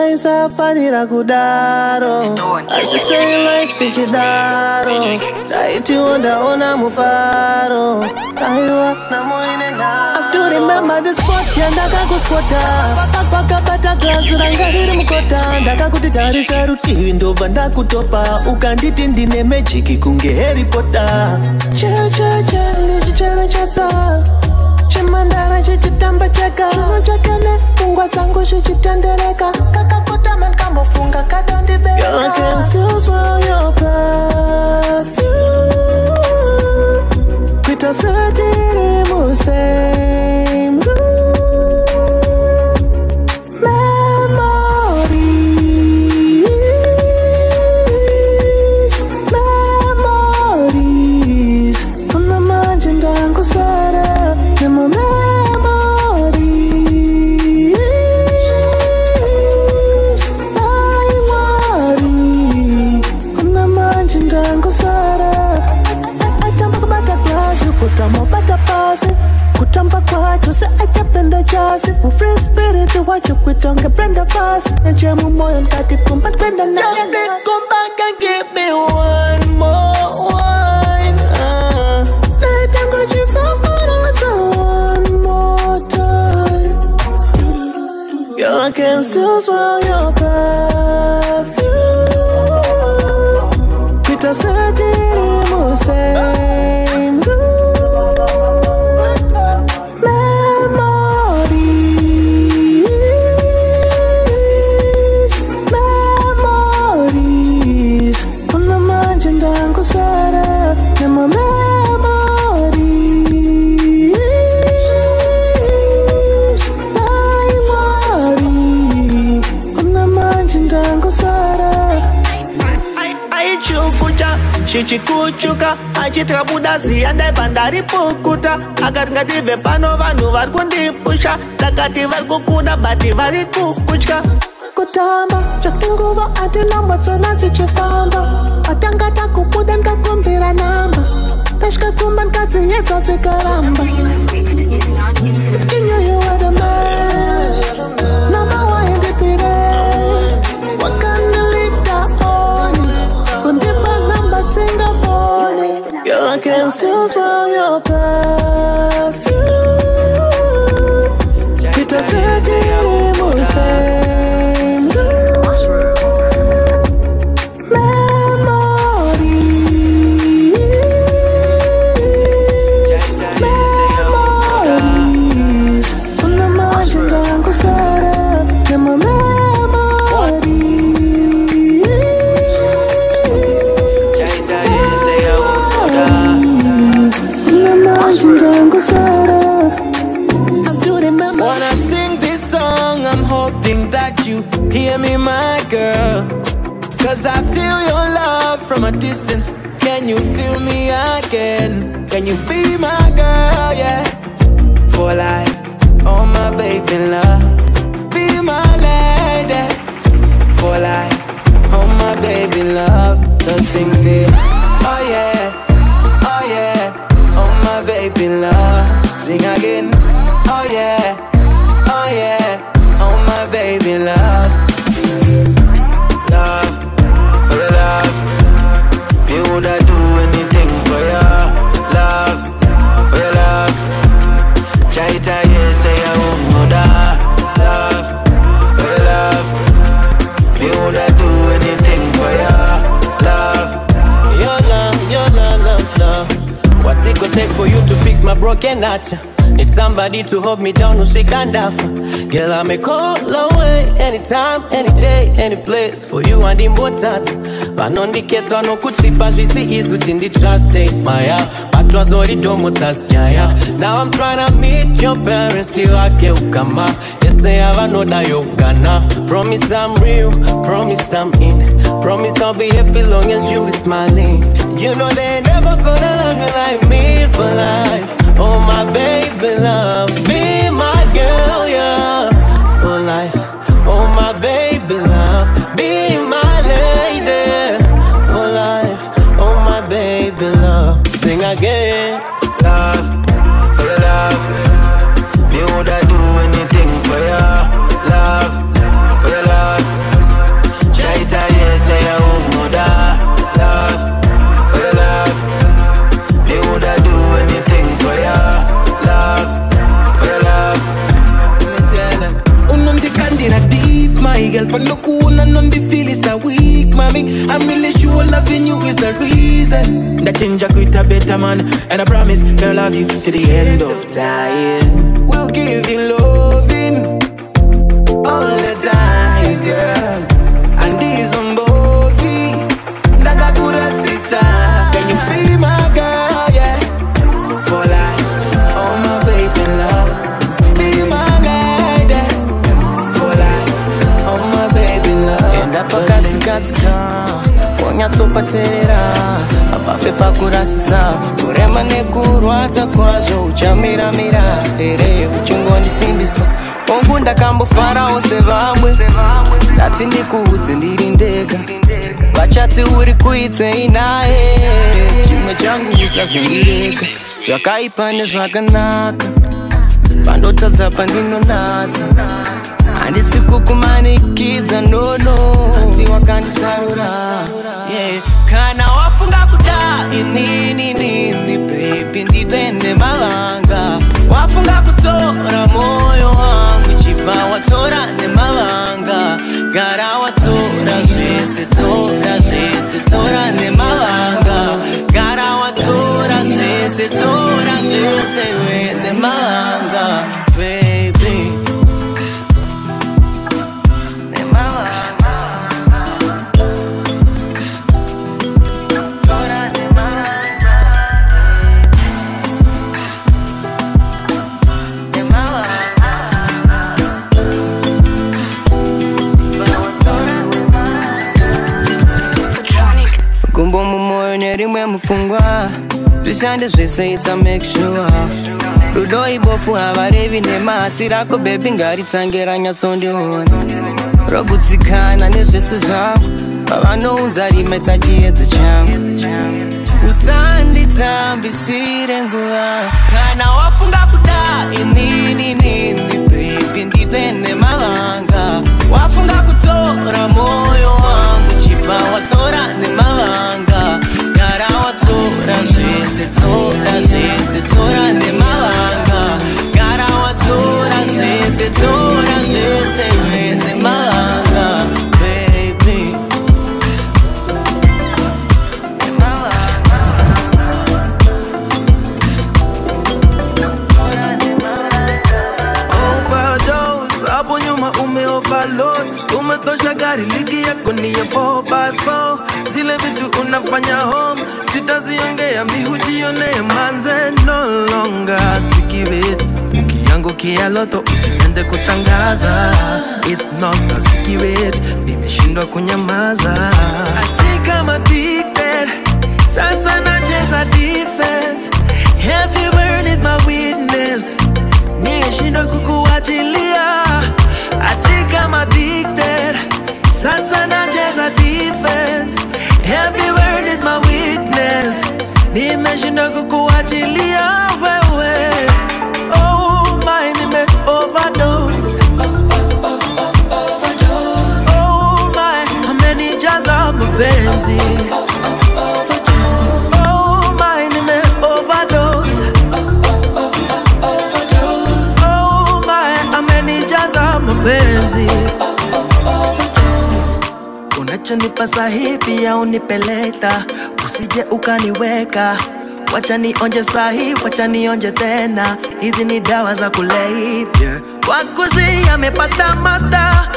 aisafanira kudaro. Asi sei life ichidaro? Daitiwo ndaona mufaro. Aiwa namuine still remember the spot yandakakuspota pakabata glasi ranga riri mukota. Ndakakuti tarisa rutivi ndobva ndakutopa. Ukanditi ndine mejiki kunge harry potter. Chichichendichichenechetsa chimandara chichitamba chega. Chakane zvichitendereka kakakotama ndikambofunga kadondibereka kuita setiri musame Memories, achapenda chasi mufree spirit wacho kwitonge brenda fast najemu moyo nkatikumba twenda Give me one more wine. Uh. Natango chisafaraza one more time. Girl, I can still smell your perfume. Kita satiri musame chichikuchuka achitya buda ziya ndaibva ndaripukuta akati ngative pano vanhu vari kundipusha. Ndakati vari kukuda bati vari kukutya. Kutamba zvatinguva atinambotsona dzichifamba atanga takubuda ndikakumbira namba. Ndasvikakumba ndikadziyedza dzikaramba a distance. Can you feel me again? Can you be my girl, yeah? For life, oh my baby love. Be my lady. For life, oh my baby love. So sing, say, broken heart? Need somebody to hold me down, no shake and off. Girl, I may call away anytime, any day, any place. For you and the important. vanondiketwa nokutipa zvisi isu tinditrust maya batwa ridomo tasjaya now i'm tryna meet your parents tivake ukama yese yavanodayogana promise i'm real promise i'm in. Promise i'll be happy long as you be smiling. You know they never gonna love you like me for life. Oh my baby love be mommy. I'm really sure loving you is the reason. That change I quit a better man, and I promise, I'll love you to the end of time. We'll give you loving wonyatsopaterera apafe pakurasisa kurema nekurwadza kwazvo uchamiramira. Here uchingondisimbisa ongu ndakambofarawo sevamwe. Ndati ndikuudze ndiri ndega. Vachati uri kuitsei naye. Chimwe changu usazondirega zvakaipa nezvakanaka. Pandotadza pandinonatsa handisi kukumanikidza nono hanzi wakandisarura yeah. kana wafunga kuda ininini bebi ndidhende mavanga wafunga kutora moyo wangu chibva watora nemavanga gara watora zvese tora zvese tora nemavanga gara watora zvese tora zvese zvishande zvese itsa make sure. Rudo ibofu havarevi nemasi rako bebi ngaritsange ranyatsondiona rogutsikana nezvese zvavo pavanounza rimetsa chiedza changu. Usanditambisire nguva. Kana wafunga kuda ininini bebi ndithe nemavanga. Wafunga kutora moyo wangu chibva watora nemavanga gara zvese tora zvese tora nemavanga gara watora zvese tora zvese nemavanga umetosha gari ligi yako ni ya 4x4 zile vitu unafanya home sitaziongea mihujionee manze no longer. Sikiwit ukiangukia kialoto usiende kutangaza. It's not a nimeshindwa kunyamaza. Addicted sasa nacheza nimeshindwa kukuachilia. Addicted kukuachilia wewe. Oh oh oh my nime overdose. Oh my, amenijaza mapenzi. Unachonipa sahi pia unipeleta usije ukaniweka wacha nionje sahi wacha nionje tena. Hizi ni dawa za kulevya. Wakuzi amepata master.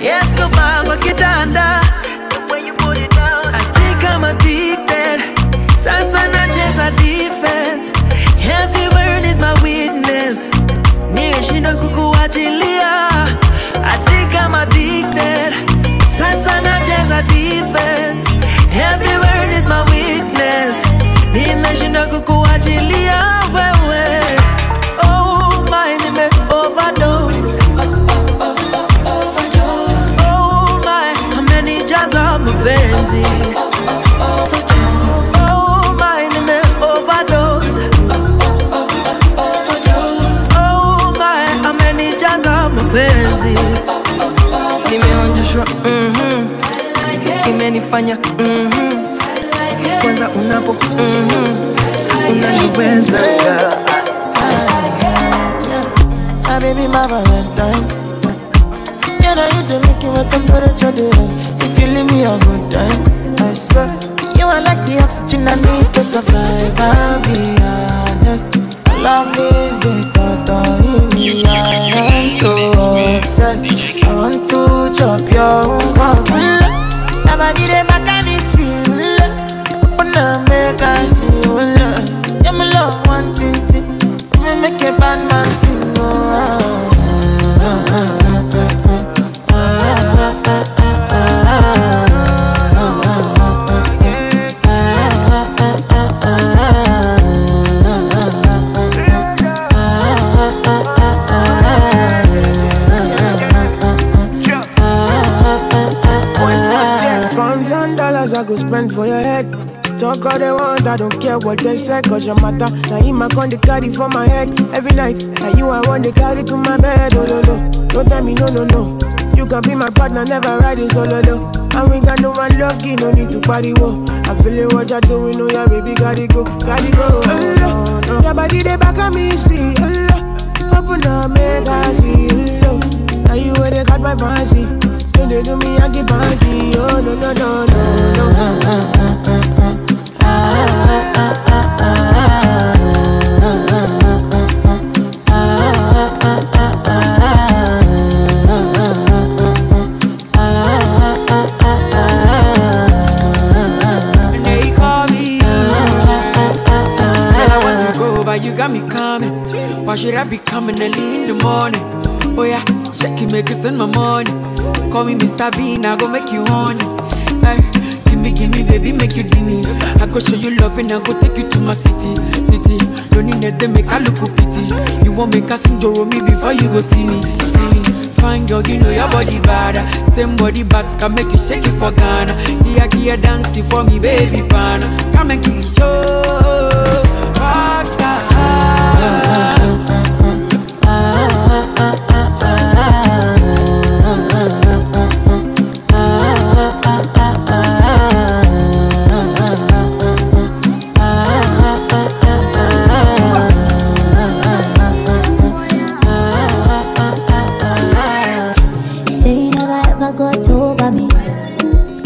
Yes, kubangwa kitanda. I think Sasa nacheza defense. Every word is my witness Nimeshindwa kukuachilia. I think Sasa nacheza defense. Every Imenifanya mhm Kwanza unapo mhm Unaniweza my baby, my valentine. Yeah, now you do make it my temperature rise. If you leave me a good time, I swear. You are like the oxygen I need to survive. I'll be honest. Loving the thought of me, I am so obsessed. Nobody Talk all they want, I don't care what they say, cause your matter. Now him I con the carry for my head every night. Now you I want to carry to my bed, oh no no. Don't tell me no no no. You can be my partner, never ride it oh, solo though. And we got no one lucky, no need to party wo. I feel it what you're doing, oh yeah, baby, gotta go, gotta go. Oh, no, no. Your body they back on me, see. Oh, open up, make I see. Oh, now you where they got my fancy. When they do me, I give party. Oh no no no no no. Why you got me coming Why should I be coming early in the morning? Oh yeah, shake it, make it send my money Call me Mr. Bean, I go make you honey Gimme, gimme, baby, make you gimme I go show you love and I go take you to my city City, need nothing, make I look pity You want make a sing Joro me before you go see me See me. Fine girl, you know your body bad. Same body back can make you shake it for Ghana. Here, here, dancing for me, baby pana. Come and give me show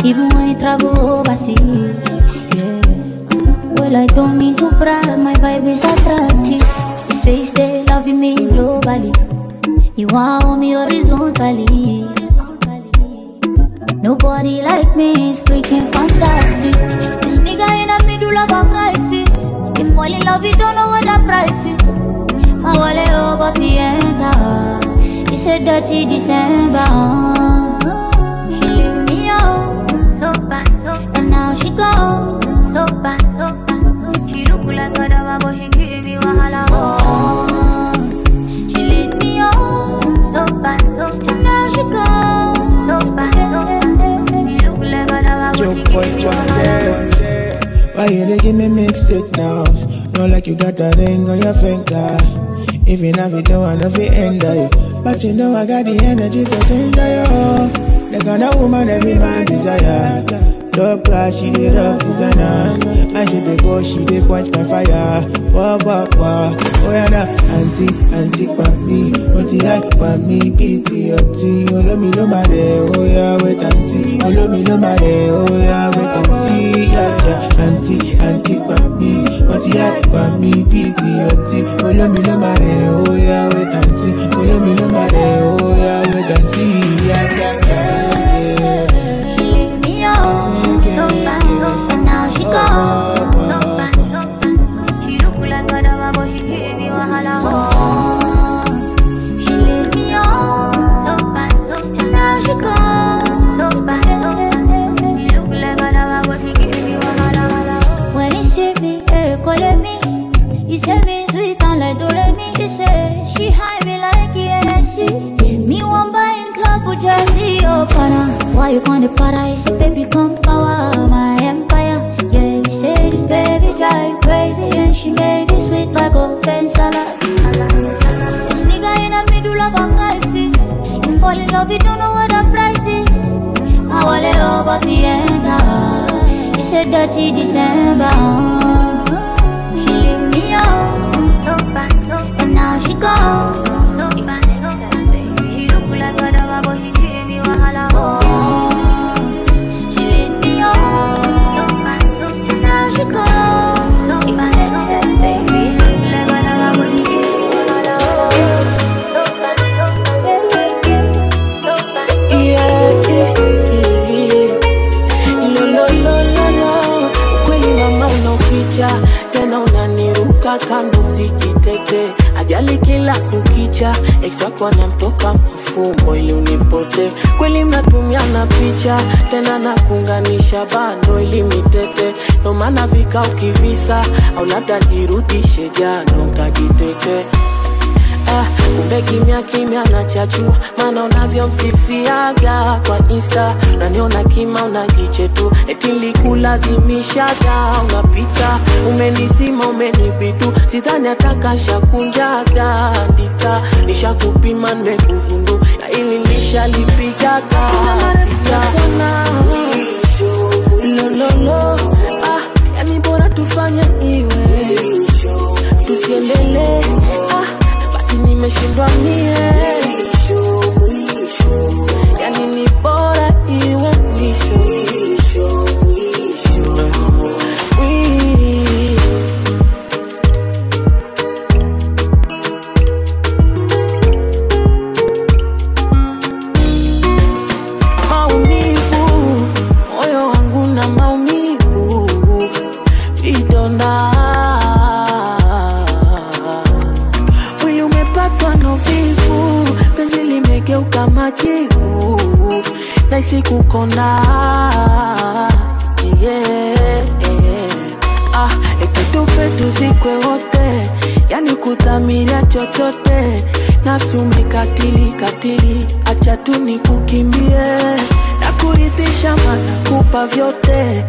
even when you travel overseas. Yeah. Well, I don't mean to brag, my vibe is attractive. You say stay loving me globally, you want me horizontally. Nobody like me is freaking fantastic. This nigga in the middle of a crisis. You fall in love, you don't know what the price is. I want it all, but the enter. It's a dirty December. Why you dey give me mixed signals? Not like you got that ring on your finger. Even if you no one of it end you. But you know I got the energy to change you. The kind of woman every man desire. Top class, she rock designer. And she dey go, she dey quench my fire. Wah wah wah. Oh yeah, na auntie, auntie pa me. What you like pa me? Pity your tea. Olómi ló máa rẹ̀, oh yeah, wait and see. Olómi ló máa rẹ̀, oh yeah, wait and. Yeah, yeah. Auntie, auntie pa me. What you like pa me? Pity your tea. Olómi ló máa rẹ̀, oh yeah, wait and see. Olómi ló máa rẹ̀, oh yeah, wait and. Yeah, yeah, yeah, yeah. Oh. Why you gonna para? He say baby come power my empire. Yeah, he say this baby drive you crazy and she made me sweet like a fence salad. This nigga in the middle of a crisis. You fall in love, you don't know what the price is. I want it over the end. Uh, it's a dirty December. Kukicha. Ex anamtoka mfumbo ili unipote. Kweli mnatumiana picha. Tena na kuunganisha bando ili mitete ndo maana vika ukivisa au labda jirudishe jano nkajitete Ah, kumbe kimya kimya nachachua maana unavyomsifiaga kwa insta naniona kima unajichetu, eti likulazimishaga unapita. Umenizima umenibitu sidhani atakashakunjaga andika. Nishakupima nimekugundu. Na ili nishalipigaga ah, tufanye iwe. Tusiendelee nimeshindwa mie naisi kukonda yeah. ah, etutufe tuzikwe wote. Yani kudhamiria chochote. Nafsi umekatili katili. Acha tu nikukimbie na kuridhisha mana vyote.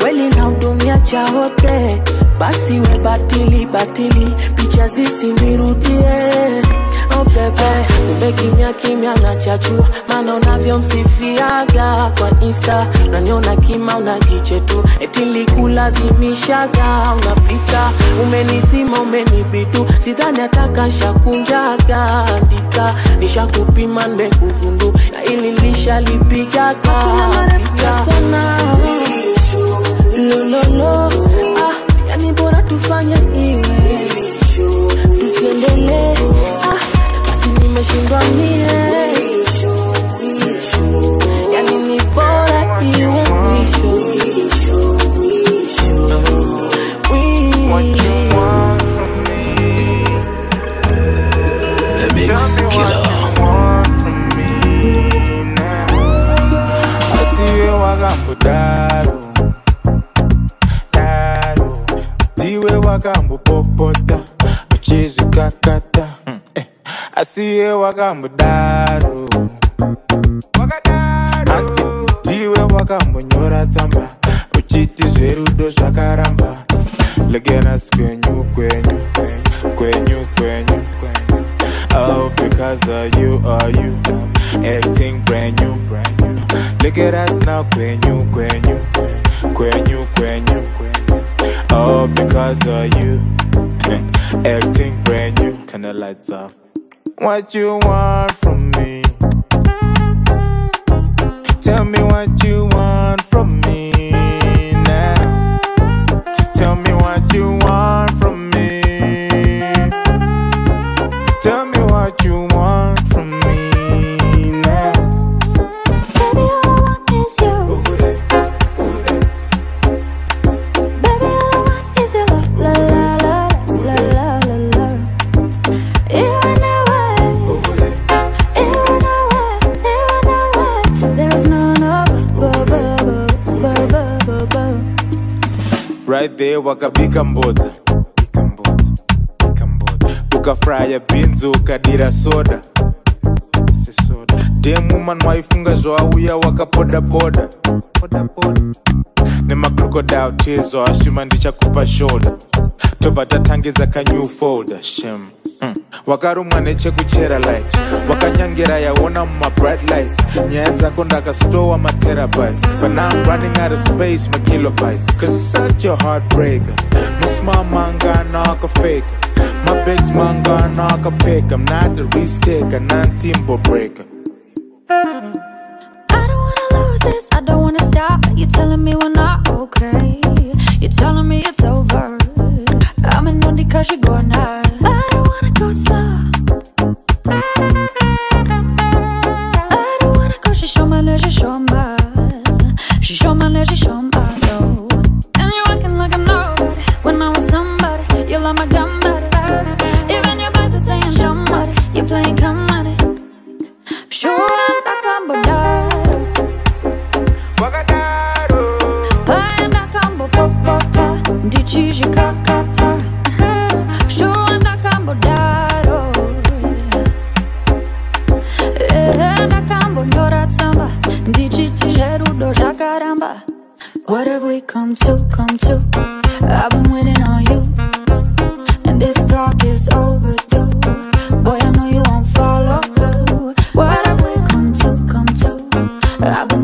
Kweli na hudumia cha wote. Basi we batili batili. Picha zisinirudie bebe kumbe kimya kimya nachachua maana unavyomsifiaga kwa insta. Unaniona kima unajiche tu. Eti likulazimishaga unapita. Umenizima umenibitu. Sidhani atakashakunjaga andika. Nishakupima nimekugundu na ili lishalipigaga lololo ah, yani bora tufanye iwe. Tusiendelee basi nimeshindwa mie. Yani ni bora iwe mwisho. The Mix Killer. asiwe wakambudaro daro ndiwe wakambupopota uchizvikakata Eh, asiye wakambudaro ati ndiwe wakambonyora tsamba uchiti zverudo zvakaramba legenas kwenyu kwenyu kwenyu kwenyu Oh, because of you, are you acting brand new, brand new. Look at us now, kwenyu, kwenyu, kwenyu, kwenyu. Oh, because of you acting brand new. Turn the lights off. What you want from me? Tell me what you want from me now. Tell me what you want right there wakabika mbodza ukafraya bhinzi ukadira soda. Demuman waifunga zvawauya wakapodapoda nemakrocodile chezo ashima ndichakupa shoda tobva tatangiza kanew folder shem. Mm. wakarumwa nechekuchera light wakanyangera yaona mumabright lights. Nyaya dzako ndakastowa materabytes. But now i'm running out of space makilobytes cause it's such a heartbreaker. Musma manga nakafake my bags manga nakapeka i'm not a risk taker non-timbo breaker. I don't wanna lose this, I don't wanna stop. You're telling me we're not okay. You're telling me it's over. I'm in on cause you're going high. I don't wanna go slow. I don't wanna go, she show my love, she show my. She show my love, she Дичі кота, що вона камбодаро Ена камбодора цамба Дичі тіжеру до жакарамба What have we come to, come to? I've been waiting on you. And this talk is overdue. Boy, I know you won't follow through. What have we come to, come to? I've been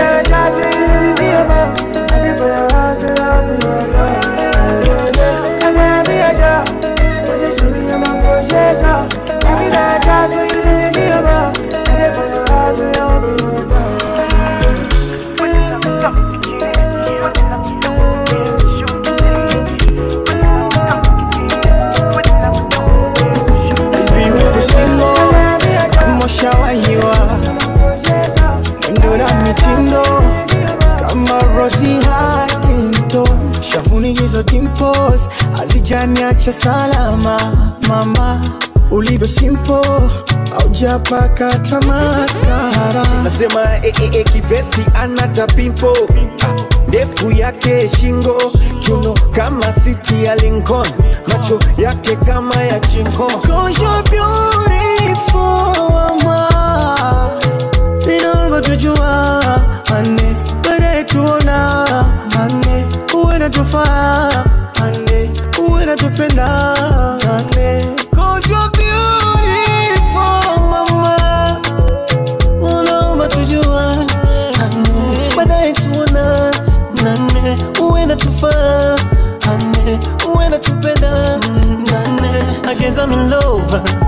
your side, baby, be your man. I be for you. Dimples hazijaniacha salama. Mama ulivyo simple aujapaka tamaskara nasema eh, eh, eh, kivesi anata pimpo ndefu yake shingo kiuno kama siti ya Lincoln. Macho yake kama ya chinko. Cause you're beautiful, mama. Inaomba tujua ane tuona ane uwe natufaa ane uwe nachopenda ane Cause you're beautiful, mama. I'm in love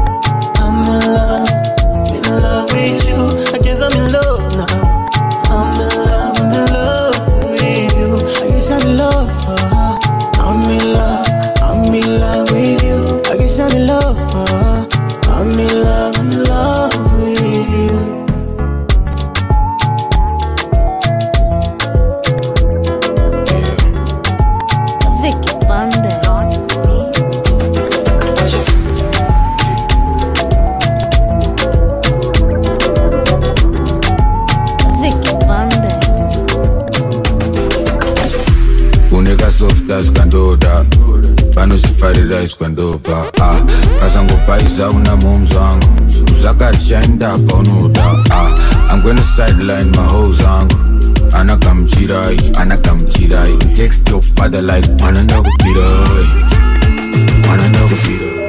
vanosifarira iskwandobva ah, kasangobhaiza una moms wangu. Uzakatshainda paunoda ah, i'm gonna sideline my hoes angu anagamuchirai anagamuchirai text your father like mwana ndakupirai mwana ndakupirai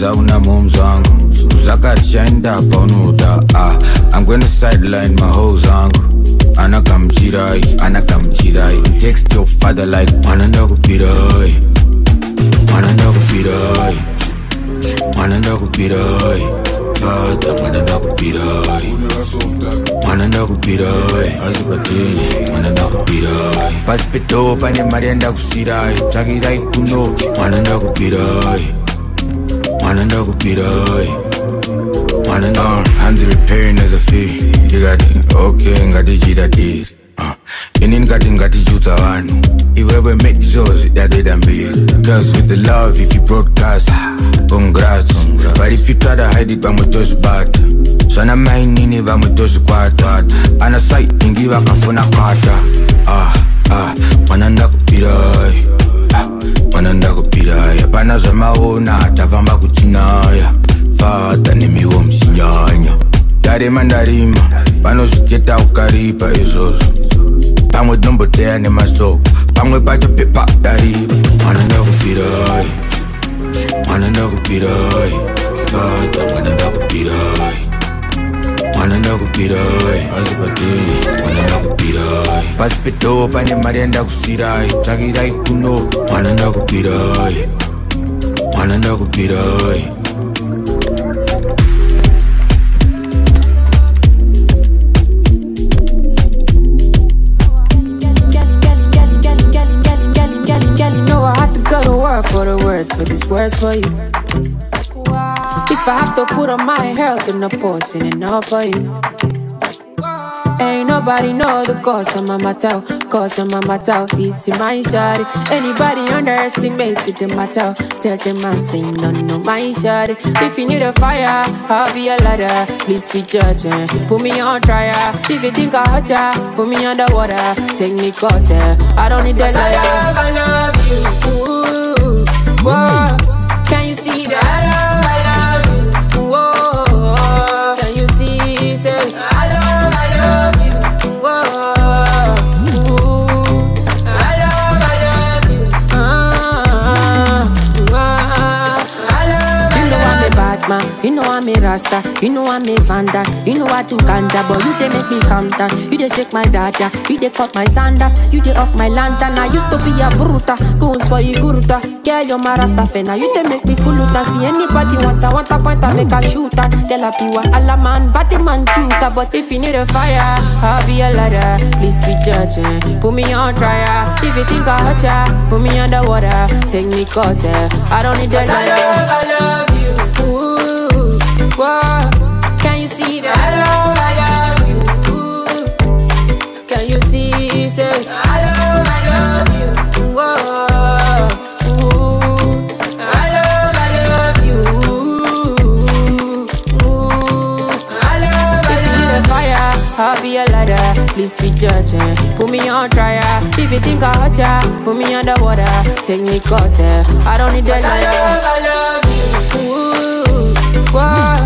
kasangobhaiza una moms wangu. Uzakatshainda paunoda ah, i'm gonna sideline my hoes angu anagamuchirai anagamuchirai text your father like mwana ndakupirai mwana ndakupirai mwana ndakupirai fata mwana ndakupirai mwana ndakupirai azipateni mwana ndakupirai pasi pedo pane mari yandakusirai tsvakirai kuno mwana ndakupirai mwana ndakupirai mwana nda hanzi repairing as a fee ndikati okay ngatichita diri Uh, ini ndikati ngatichutsa vanhu iwewe make sure yatoita mbiri cause with the love if you broadcast congrats. Congrats. but if you try to hide it vamwe tozvibata zvana mainini vamwe tozvikwata ana saitingi vakafuna kwata ah, ah, mwana ndakupirai ah, mwana ndakupirai hapana zvamaona tafamba kuchinaya fata nemiwo musinyanya ndarima ndarima vanozviketa ukaripa izvozvo. Pamwe tinomboteya nemasoko pamwe pacho pepa dariva mwana ndakupirai mwana ndakupirai. Fata mwana ndakupirai mwana ndakupirai azipateni mwana ndakupirai pasi pedo pane mari yandakusirai eh? tsvakirai kuno. Mwana ndakupirai mwana ndakupirai Girl, you know I have to go to work for the words, for these words for you. If I have to put on my health in the posting enough for you. Ain't nobody know the cause of my matter, cause of my matter. This is my shawty. Anybody underestimated the matter? Tell them I say no, no, my shawty. If you need a fire, I'll be a ladder. Please be judging. Put me on trial. If you think I hurt ya, put me underwater. Take me cutter. I don't need that I love, I love you. You know I'm a bad man. You know I'm a rasta, you know I'm a vanda, you know I do ganja, but you they make me calm down. You they shake my dada, you they cut my sandals, you they off my lantern. I used to be a bruta, goons for you guruta. Girl, you're my rasta fena, you they make me kuluta. See anybody want a want a point, I make a shooter. Girl, I be a alla man, batty man shooter. But if you need a fire, I'll be a ladder. Please be judging, put me on trial. If you think I hurt ya, put me underwater, take me cutter. I don't need the I love, I love whoa. Can you see that? I love, I love you. Ooh, can you see? Say, I love, I love you. whoa. Ooh, I love, I love you. ooh. I love, I If you love fire, I'll be a ladder. Please be judging. Put me on trial. If you think I hurt ya, put me underwater. Take me cutter. I don't need that I love, I love you. Ooh, whoa.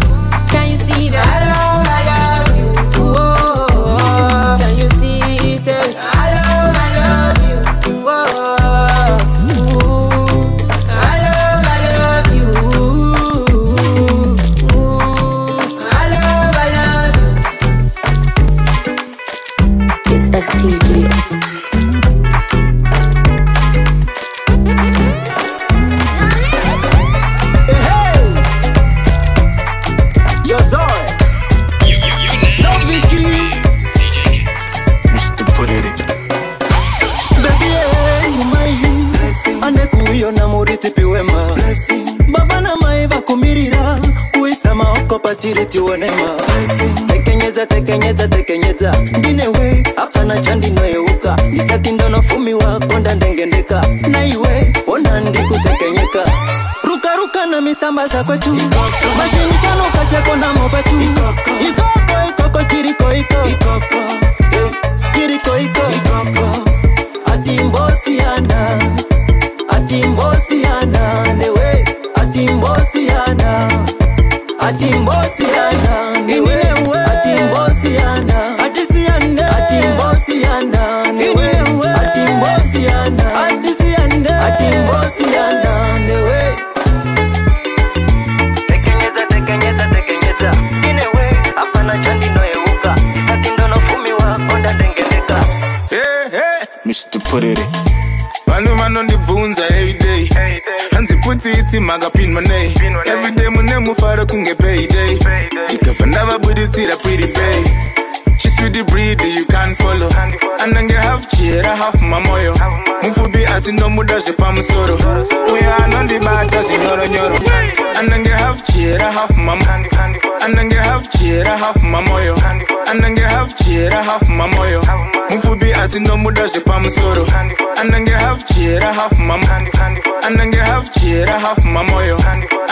Tekenyeza tekenyeza tekenyeza ndinewe hapana chandinoyeuka ndisakindono wako ndandengendeka na iwe ona ndikusekenyeka. Rukaruka na misamba za kwetu. Mashinikano kacheko na mobetu purere vanhu vanondibvunza everyday hanzi kuti itsi mhaka pinmanei everyday mune mufaro kunge payday. Ndikabva ndavabudirira pretty bay chiswiti breed you can follow. Anenge half chihera half mamoyo. Mupfupi asi ndomuda zvepamusoro uyo anondibata zvinyoronyoro. Anenge half chihera half mamoyo anange half chera half mamoyo. Anange half chera half mamoyo. Mupfupi asi ndomuda zvepamusoro anange half chera half mamo. Anange half chera half mamoyo.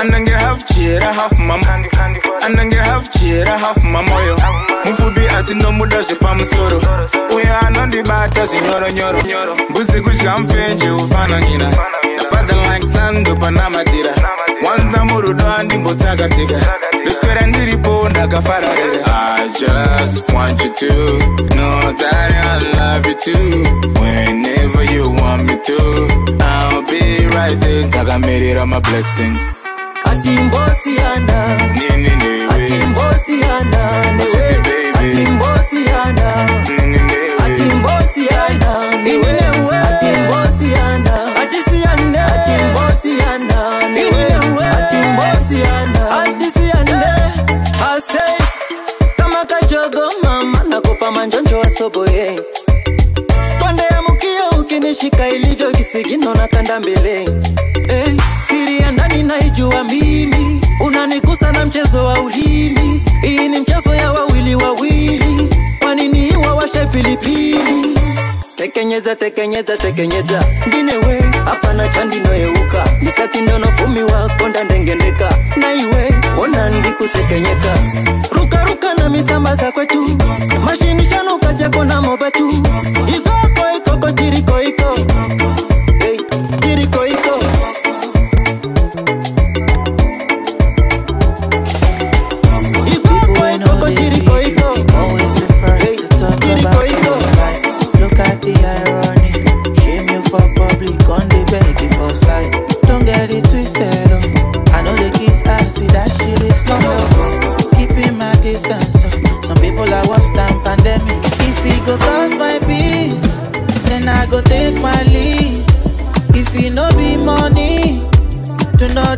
Anange half chera half mamo. Anange half chera half mamoyo. Mupfupi asi ndomuda zvepamusoro uyo anondibata zvinyoronyoro mbudzi kudya mfenje ufananyina father like sando panamatira once ndamurudo andimbotsakatika ndoswera ndiripo ndakafararira I just want you to know that I love you too. Whenever you want me to, I'll be right there. Ndakamirira my blessings. atimbosiana Nini newe, atimbosiana newe atimbosiana nini newe. atimbosiana newe atimbosiana atisiana atimbosiana newe atimbosiana wasoboye twande ya mukio ukinishika ilivyo kisigino na kanda mbele. Hey, siri ya ndani naijua mimi. Unanigusa na mchezo wa ulimi. Hii ni mchezo ya wawili wawili. Kwanini wawashe pilipili tekenyeza tekenyeza tekenyeza. Ndinewe hapana chandinoyeuka ndisakindono fumi wako ndandengendeka na iwe ona ndikusekenyeka. Rukaruka na misamba za kwetu. Mashinishano kacheko na mobetu. Ikoko ikoko jirikoiko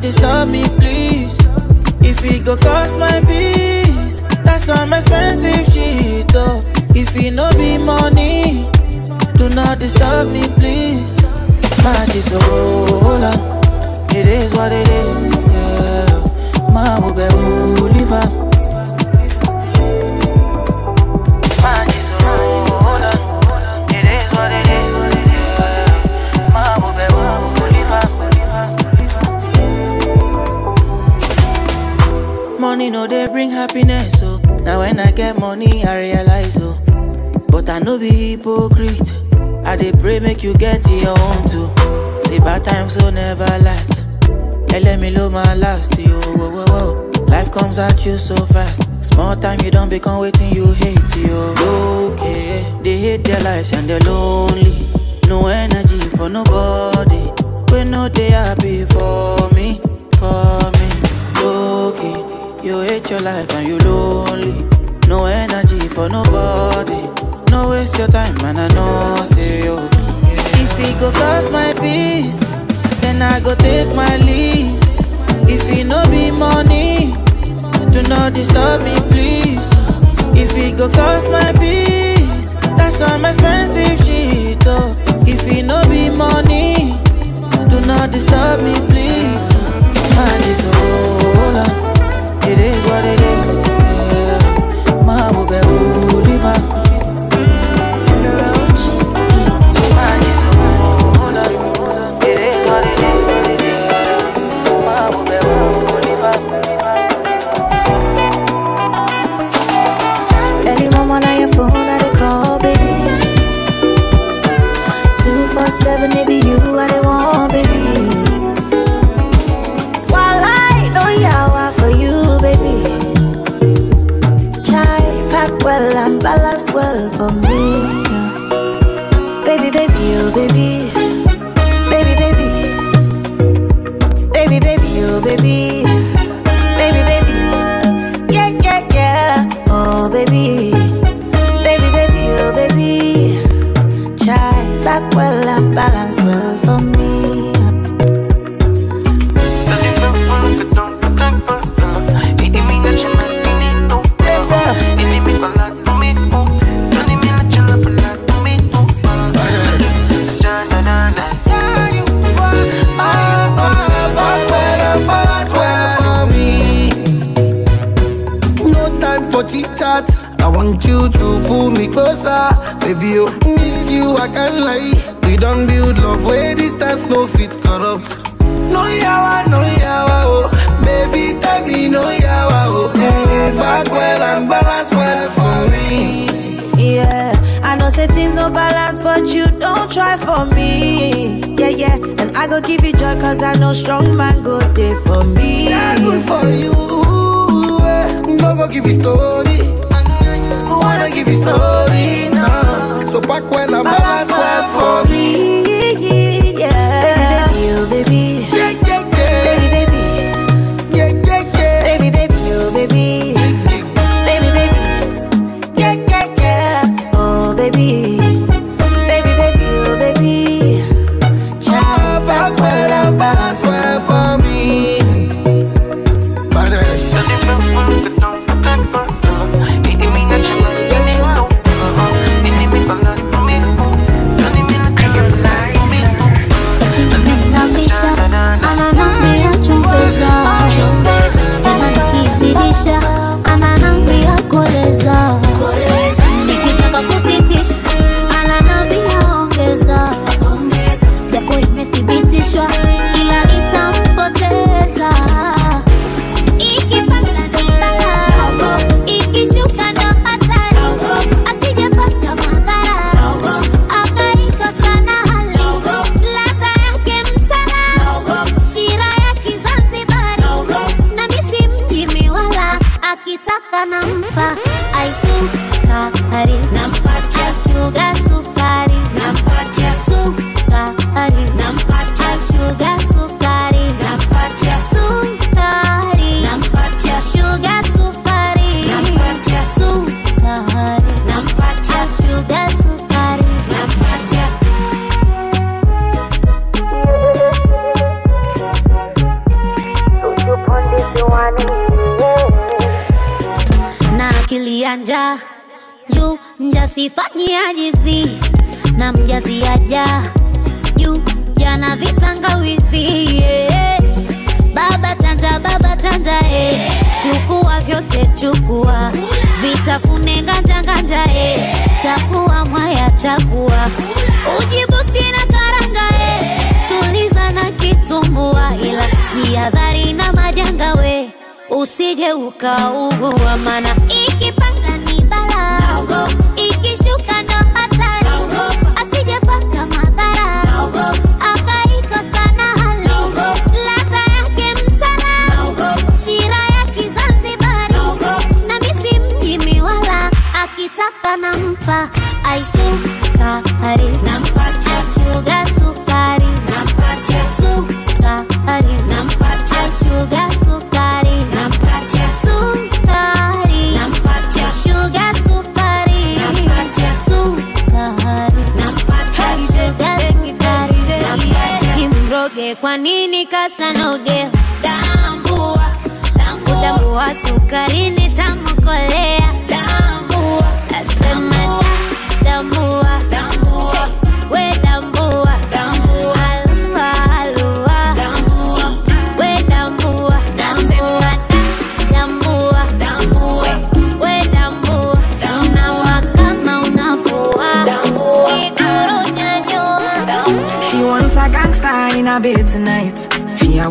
disturb me, please. If it go cost my peace, that's some expensive shit, oh. If it no be money, do not disturb me, please. My disorder, it is what it is, yeah. Ma, ube, uliva. Money no they bring happiness, so now when I get money I realize oh, but I no be hypocrite. I dey pray make you get your own too. See bad times will never last. Hey, let me low my last yo. Whoa, whoa, whoa. Life comes at you so fast. Small time you don't become waiting you hate yo. Okay, they hate their lives and they're lonely. No energy for nobody. When no they happy for me, for me. Okay, you hate your life and you lonely. No energy for nobody. No waste your time, and I know, say yo. If it go cost my peace, then I go take my leave. If it no be money, do not disturb me, please. If it go cost my peace, that's some expensive shit. Oh, if it no be money, do not disturb me, please. Hold on. It is what it is. Baby,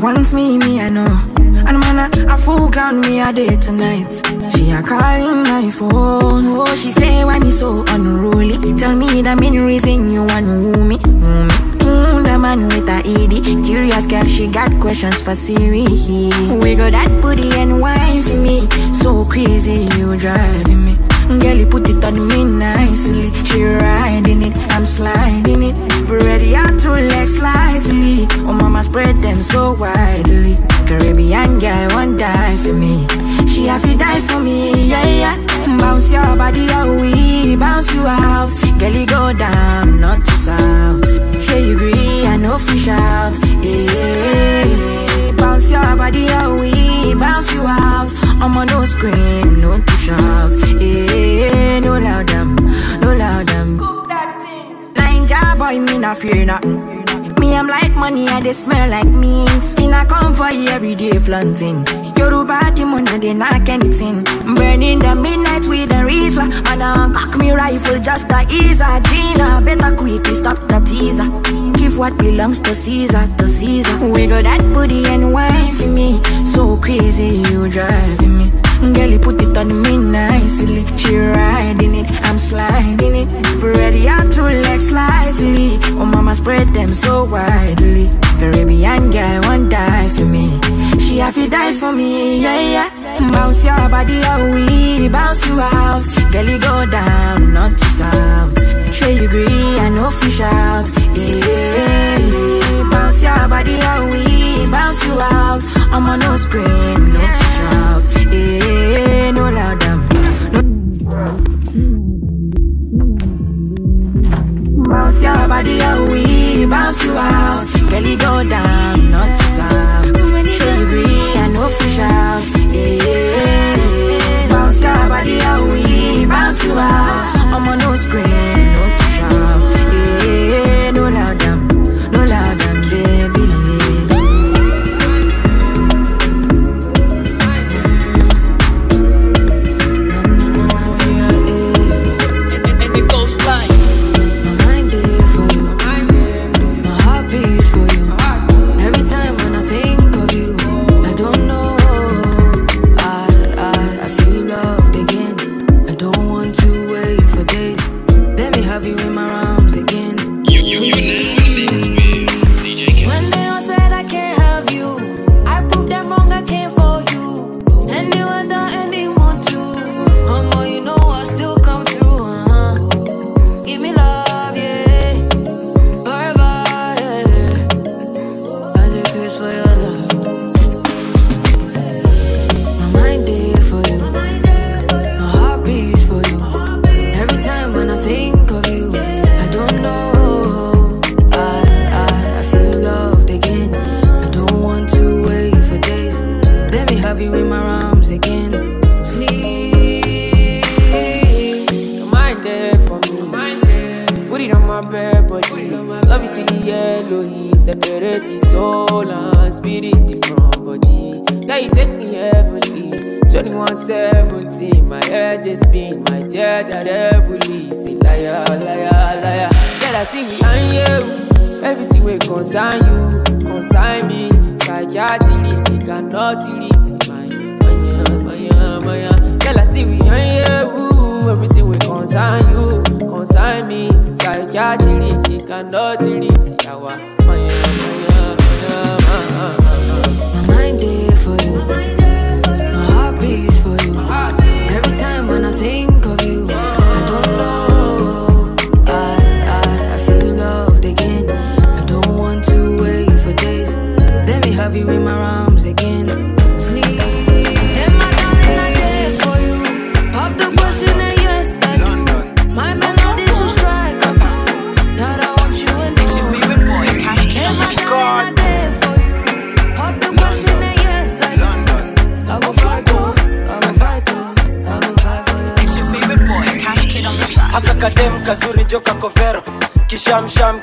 wants me, me I know. And man, a, a full ground me a day tonight. She a calling my phone. Oh, she say when it's so unruly. Tell me the main reason you want woo me. Woo me. Mm, the man with a ED. Curious girl, she got questions for Siri. We got that booty and wine for me. So crazy, you driving me. Girl, you put it on me nicely. She riding it, I'm sliding it. Spread your two legs slightly. Oh, mama, spread them so widely. Caribbean girl, won't die for me. She have to die for me, yeah, yeah. Bounce your body out, we bounce you out. Girl, you go down, not to south. Sure you agree, I know fish out. Yeah, bounce your body out, we bounce you out. I'm on no scream, no to shout. Yeah, no loud them, no loud them. Ninja boy, me not fear nothing. Me, I'm like money, I they smell like mint. Skin I come for you every day flaunting. Yoruba money, they knock anything. Burning the midnight with a Rizla. And I cock me rifle just to ease a Gina. Better quickly stop the teaser. Give what belongs to Caesar, to Caesar. We got that booty and wine for me. So crazy, you driving me. Girl, you put it on me nicely. She riding it, I'm sliding it. Spread your two legs slightly. Oh, mama, spread them so widely. Caribbean girl won't die for me. She have to die for me, yeah, yeah. Bounce your body out, we bounce you out. Girl, you go down, not to south. Sure you agree, I know fish out. Yeah, bounce your body out, we bounce you out. I'm on no scream, no shout. Yeah, no loud um. them. Bounce your body we bounce you out. You go down, not to south. Sure you agree, I know fish out. Yeah, bounce your body we bounce you out. I'm on no scream,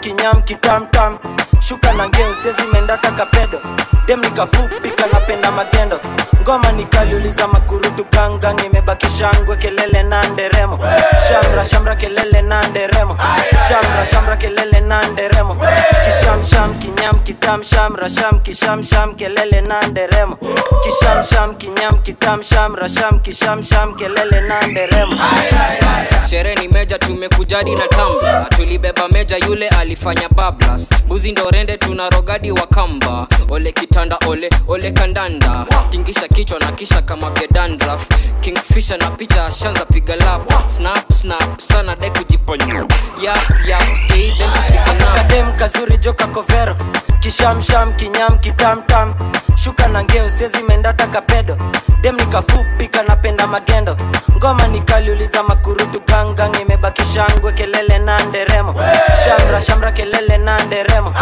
kinyam kitamtam shuka na ngeo sezimendata kapedo. Dem nikafupi kanapenda magendo. Ngoma nikaliuliza makurutu gangang imebaki shangwe kelele na nderemo. Shamra shamra kelele na nderemo. Shamra shamra kelele na nderemo. Kishamsham kinyam kitam shamra sham kishamsham kelele na nderemo. Kishamsham kinyam kitam shamra sham kishamsham kelele na nderemo. Sherehe ni meja tumekujadi na tambla tulibeba meja yule alifanya bablas. Buzi ndorende tuna rogadi wa kamba. Ole kitanda ole ole kandanda. Tingisha kichwa na kisha kama gedandraf kingfisha na picha shanza piga lap. Snap snap sana de kujiponya. Yap yap nap. kadem kazuri joka kovero kishamsham kinyam kitamtam. Shuka na ngeo sezimendata kapedo. Dem nikafupi kanapenda magendo. Ngoma nikaliuliza makurutu gangang imebaki shangwe kelele na nderemo. Shamra shamra kelele na nderemo.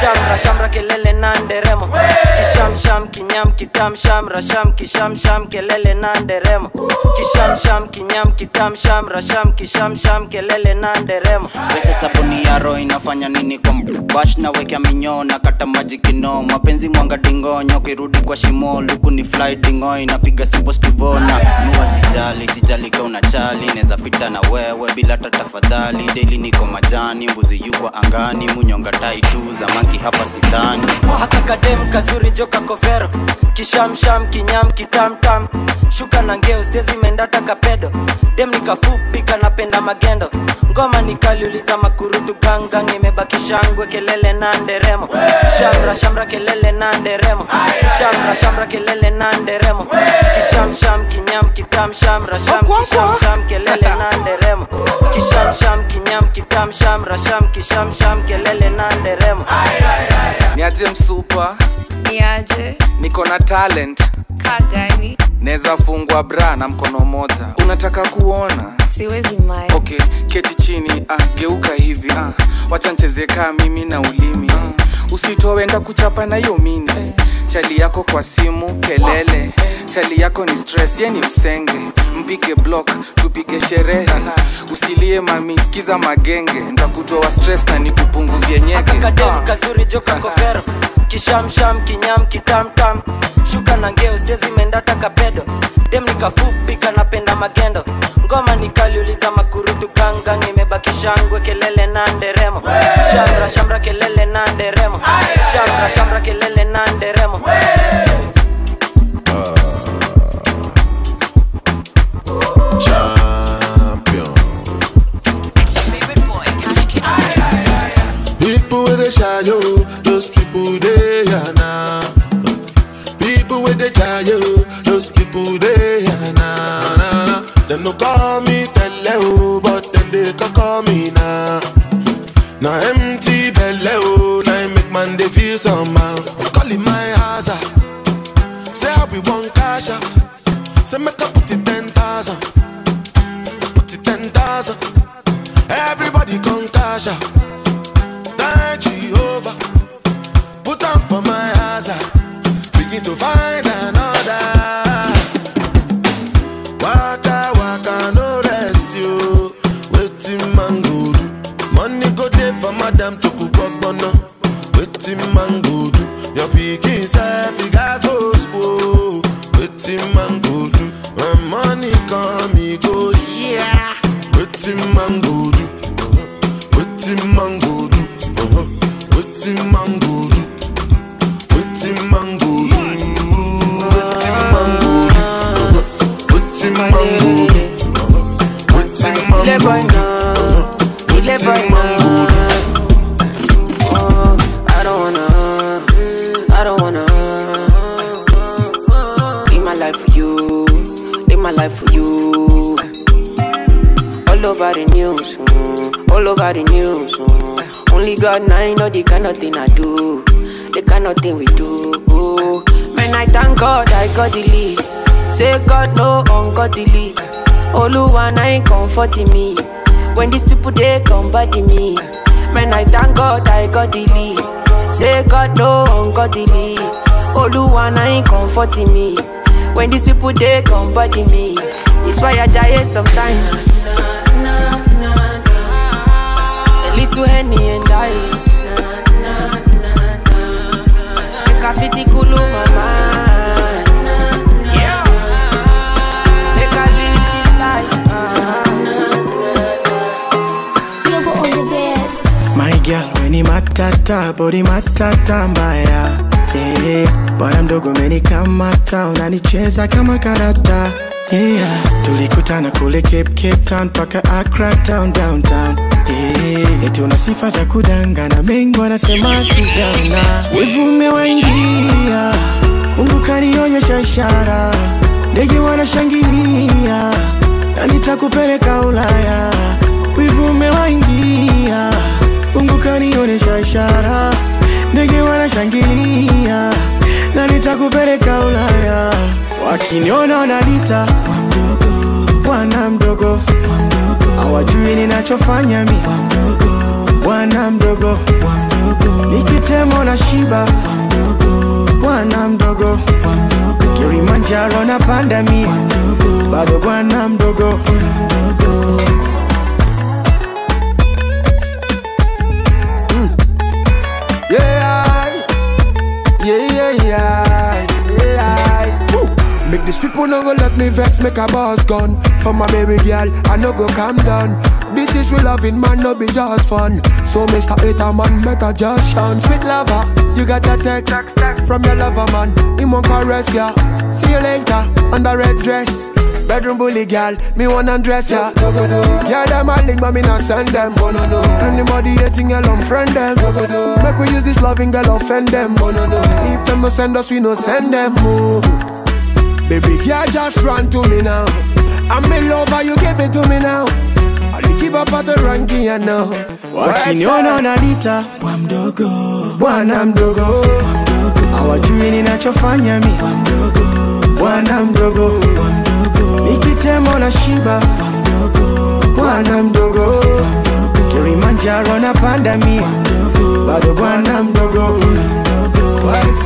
Shamra shamra kelele na nderemo. Kishamsham kinyam kitam shamra sham kishamsham kelele na nderemo. Kishamsham kinyam kitam shamra sham kishamsham kelele na nderemo. Pesa sabuni ya roho inafanya nini kwa bash na wekea minyoo na kata maji kino mapenzi mwanga dingonyo kirudi kwa shimo. Luku ni fly dingo inapiga simple stivona nua sijali sijali kauna chali neza pita na wewe bila hata tafadhali. Deli niko majani mbuzi yuko angani munyonga tai tu zamaki hapa sidhani. Haka kadem kazuri joka kovero. Kishamsham kinyam kitamtam shuka na ngeo sezimendata kapedo. Dem nikafupi kanapenda magendo. Ngoma nikaliuliza makurutu gangang imebaki shangwe kelele na nderemo. Shamra shamra kelele na nderemo. Shamra shamra kelele na nderemo. Kishamsham kinyam kitam shamra sham kishamsham kelele na nderemo kishamsham kinyam kitamsham rasham kishamsham kelele na nderemo. Niaje msupa? Niaje niko na talent. Kagani naweza fungwa bra na mkono moja. Unataka kuona? Siwezi mai. Okay keti chini ah, geuka hivi ah, wacha mimi na ulimi ah, usitowenda kuchapa na hiyo mini chali yako kwa simu kelele. Chali yako ni stress ye ni msenge. Mpige block tupige sherehe. Usilie mami skiza magenge. Ndakutoa stress na nikupunguzie nyege. Kadem kazuri joka kovero kishamsham kinyam kitamtam shuka na ngeo sezimendata kapedo. Dem nikafupi kanapenda magendo. Ngoma nikaliuliza makurutu gangang imebaki shangwe kelele na nderemo shamra shamra kelele na nderemo shamra shamra kelele na nderemo Champion. It's your favorite boy. People with a shy those people they are now. People with a shy those people they are now. No call me tele oh, can call me now. Now empty belly oh, now I make man they feel somehow. Calling my house ah. say I be one cash out. Say make I put it ten thousand, put it ten thousand. Everybody come cash out. Thank Jehovah. Put on for my hazard. Begin to find comforting me. When these people they come body me. Man, I thank God I got the lead. Say God no ungodly. Oluwa na ain't comforting me. When these people they come body me. It's why I die sometimes. A little henny and ice. Make a fitty cool matata, body matata mbaya yeah. Bwana mdogo umenikamata, unanicheza kama karata yeah. Tulikutana kule Cape, Cape Town paka Accra town downtown yeah. Eti una sifa za kudangana, mengi wanasema sijana, wivu umewaingia, Mungu kanionyesha ishara, ndege wanashangilia na nitakupeleka Ulaya, wivu Mungu kanionyesha ishara, ndege wanashangilia na nitakupeleka Ulaya, wakiniona wananiita bwana mdogo, hawajui ninachofanya mi bwana mdogo, nikitemo na shiba. Bwana mdogo, Kilimanjaro na panda mi bado bwana mdogo. Yeah, these people no go let me vex, make a boss gun. For my baby girl, I no go calm down. This is real loving man, no be just fun. So Mr. Hater man, better just shun. Sweet lover, you got that text From your lover man, he won't caress ya. See you later, on the red dress. Bedroom bully girl, me wanna undress ya. Yeah, them a link, but me not send them. Anybody hating, girl, unfriend them. Make we use this loving girl, offend them. If them no send us, we no send them. Oh. Baby, yeah, just run to me now I'm in love, and you give it to me now? I'll keep up at the ranking, you know. Wakiniona wananiita bwa mdogo bwana mdogo hawajui ninachofanya mi bwana mdogo nikitemo na shiba. Bwana mdogo kilimanjaro na panda mi bado bwana mdogo What's that?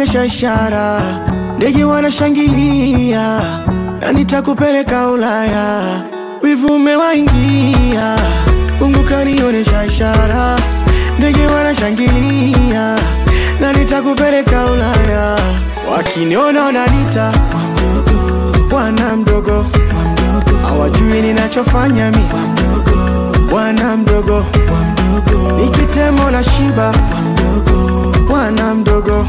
Kanionyesha ishara, ndege wanashangilia na nitakupeleka Ulaya. Wivu umewaingia, Mungu kanionyesha ishara, ndege wanashangilia na nitakupeleka Ulaya. Wakiniona wananiita bwana mdogo, hawajui ninachofanya mi bwana mdogo, nikitemo na shiba. Bwana mdogo,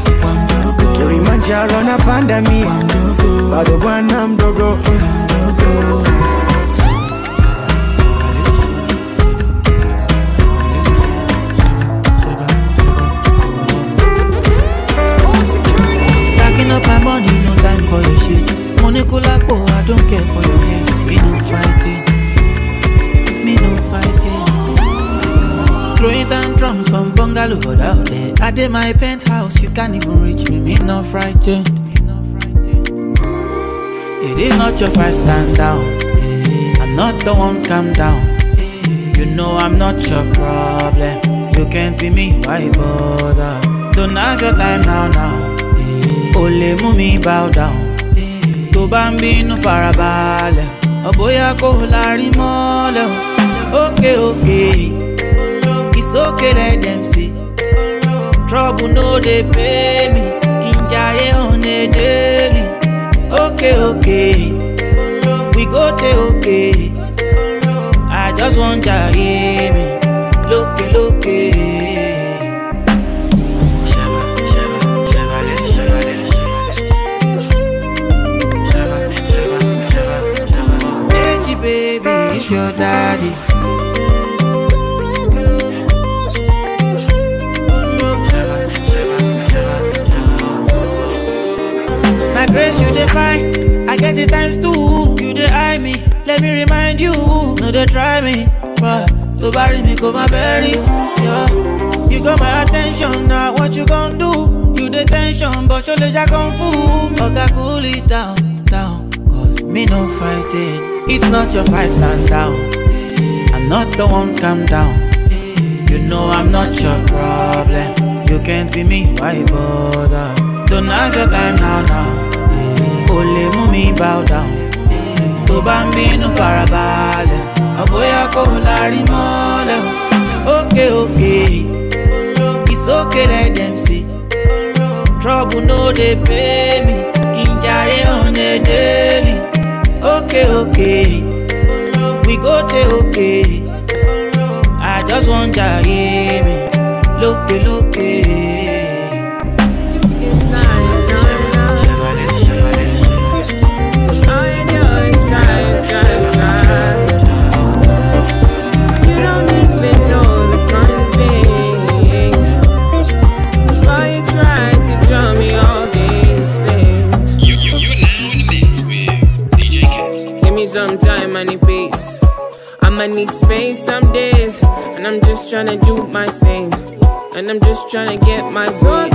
Kilimanjaro na panda mi bado bwana mdogo. Up my money, no time for your shit. Money cool like oh, I don't care for your hate. Me no fighting, Throwing down drums from bungalow out there. I did my penthouse, you can't even reach me. Me not frightened. It is not your fight, stand down. I'm not the one, calm down. You know I'm not your problem. You can't be me, why bother? Don't have your time now, now. Kò mú bow down tó bá ń bínú farabalẹ̀ ọ̀bóyá kò lárí mọ́lẹ̀ o ókè ókè it's okay let dem say? Trouble no dey pay me. Kí n jayé on a daily. Ókè ókè we go dey okay. I just wan jayé mi lókè lókè. Baby, it's your daddy. Define. I get it times two. You dey eye me. Let me remind you. No, they try me. But to bury me, go my berry. Yeah. You got my attention. Now, what you gon' do? You the tension, but your legs kung fu. Okay, cool it down, down. Cause me no fighting. It's not your fight, stand down. I'm not the one, calm down. You know I'm not your problem. You can't be me, why bother? Don't have your time now, now. Only mú mi bow down. Tó bá ń bínú farabalẹ̀, ọ̀bóyá kò lárí mọ́lẹ̀. Ókè ókè, it's okay let dem say. Trouble no dey pay me, kí n jayé on a daily. Ókè ókè, we go dey okay. I just wan jayé mi lókè lókè. I'm just tryna get my way.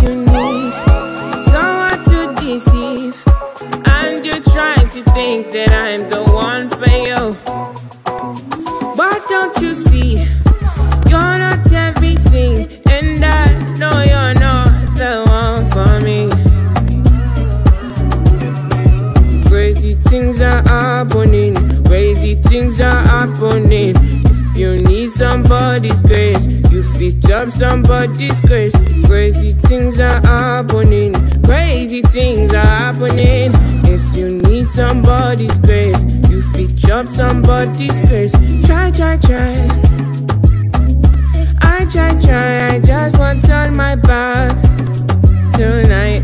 Somebody's grace. Crazy things are happening. Crazy things are happening. If you need somebody's grace, you fit up somebody's grace. Try, try, try. I try, try. I just want to turn my back tonight,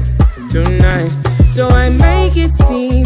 tonight. So I make it seem,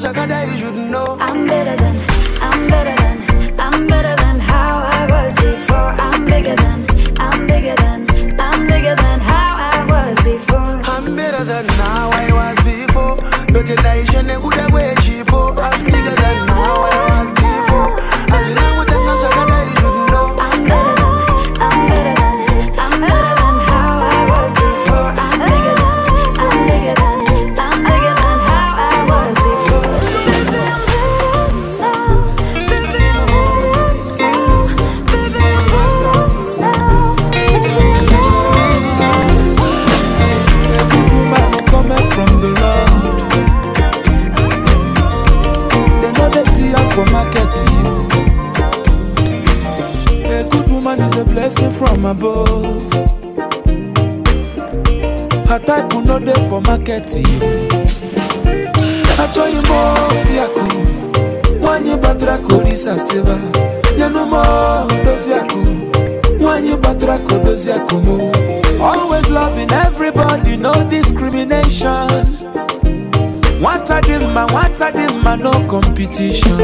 Ghana, that you should know. I'm better siva Yanuma Odoziakumu Wanyi Batrak Odoziakumu Always loving everybody, no discrimination. Wata dimma, wata dimma, no competition.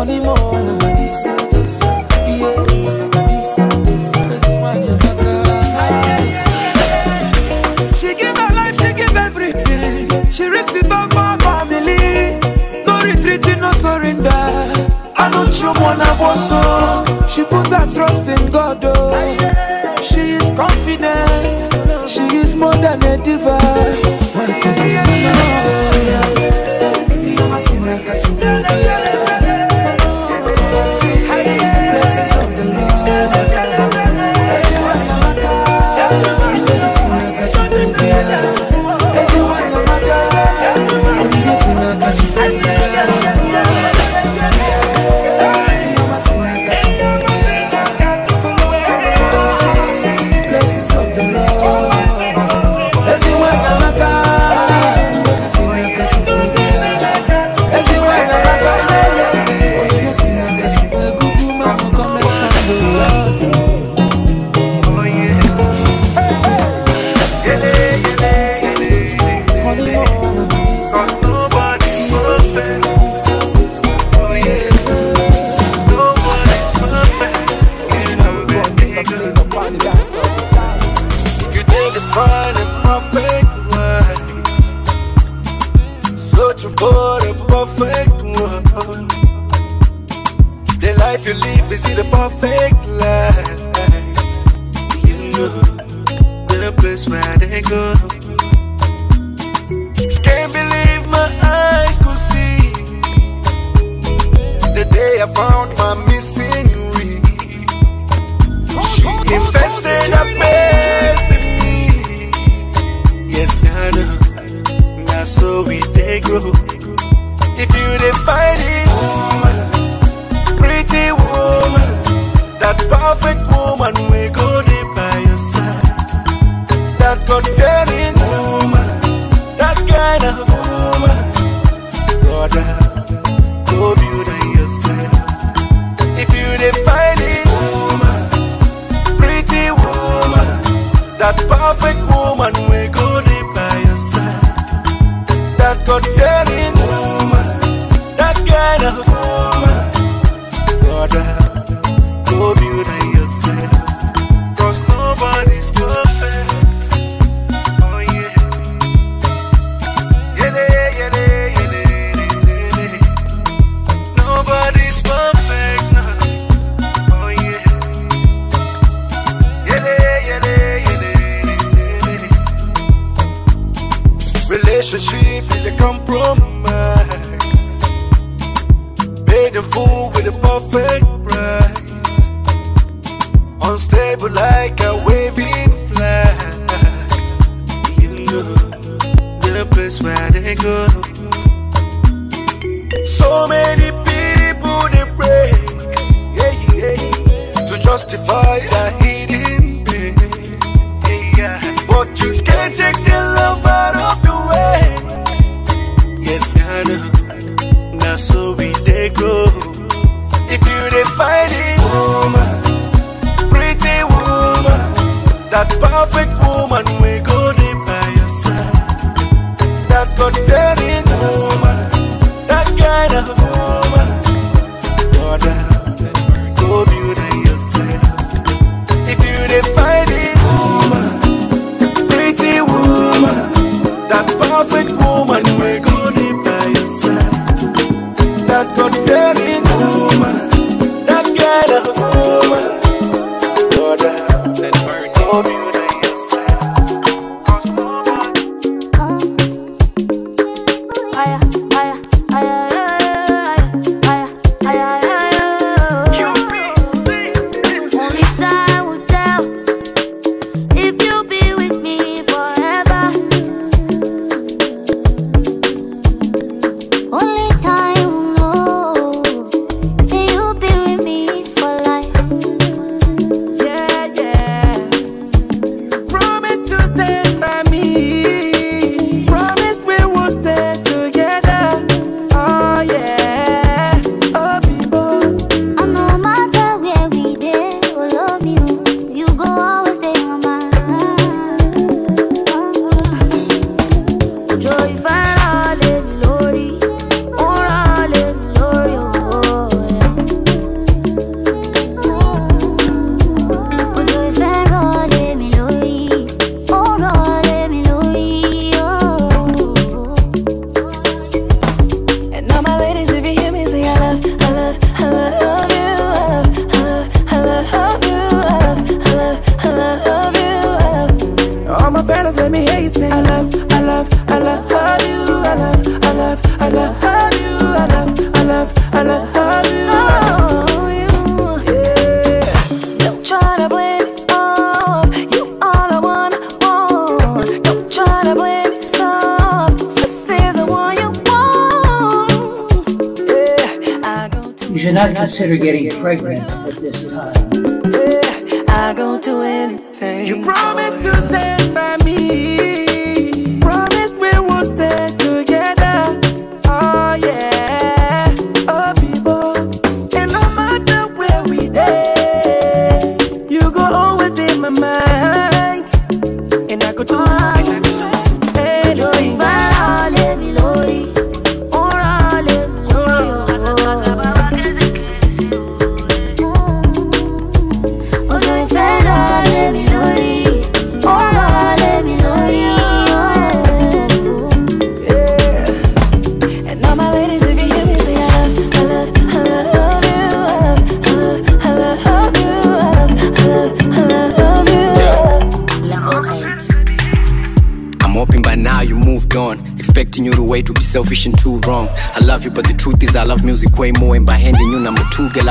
She give her life, she give everything. She rips it off for her family. No retreat, no surrender. I know she wanna bosso. She puts her trust in God. Oh. She is confident. She is more than a diva.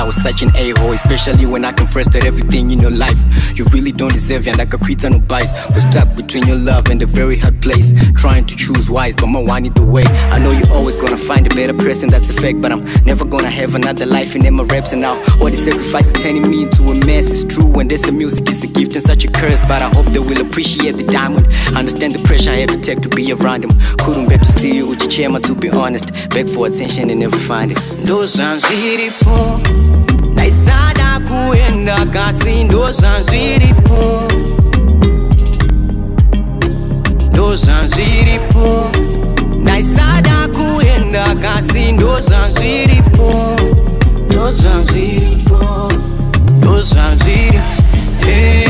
Was such an a-hole. Especially when I confessed that everything in your life you really don't deserve. And I could quit on no bias. Was stuck between your love and a very hard place. Trying to choose wise, but my one the way. I know you're always gonna find a better person, that's a fact. But I'm never gonna have another life and in my raps. And now all the sacrifices turning me into a mess. It's true, when there's a music, it's a gift and such a curse. But I hope they will appreciate the diamond. Understand the pressure I had to take to be around him. Couldn't bear to see you with your chairman, to be honest. Beg for attention and never find it. ndozanzviripo ndaisada ndakasi ndozvanzviripo ndozvanzviripo ndaisada kuenda kasi ndozvanzviripo ndozvanzviripo ndozvanzviri hey. Eh.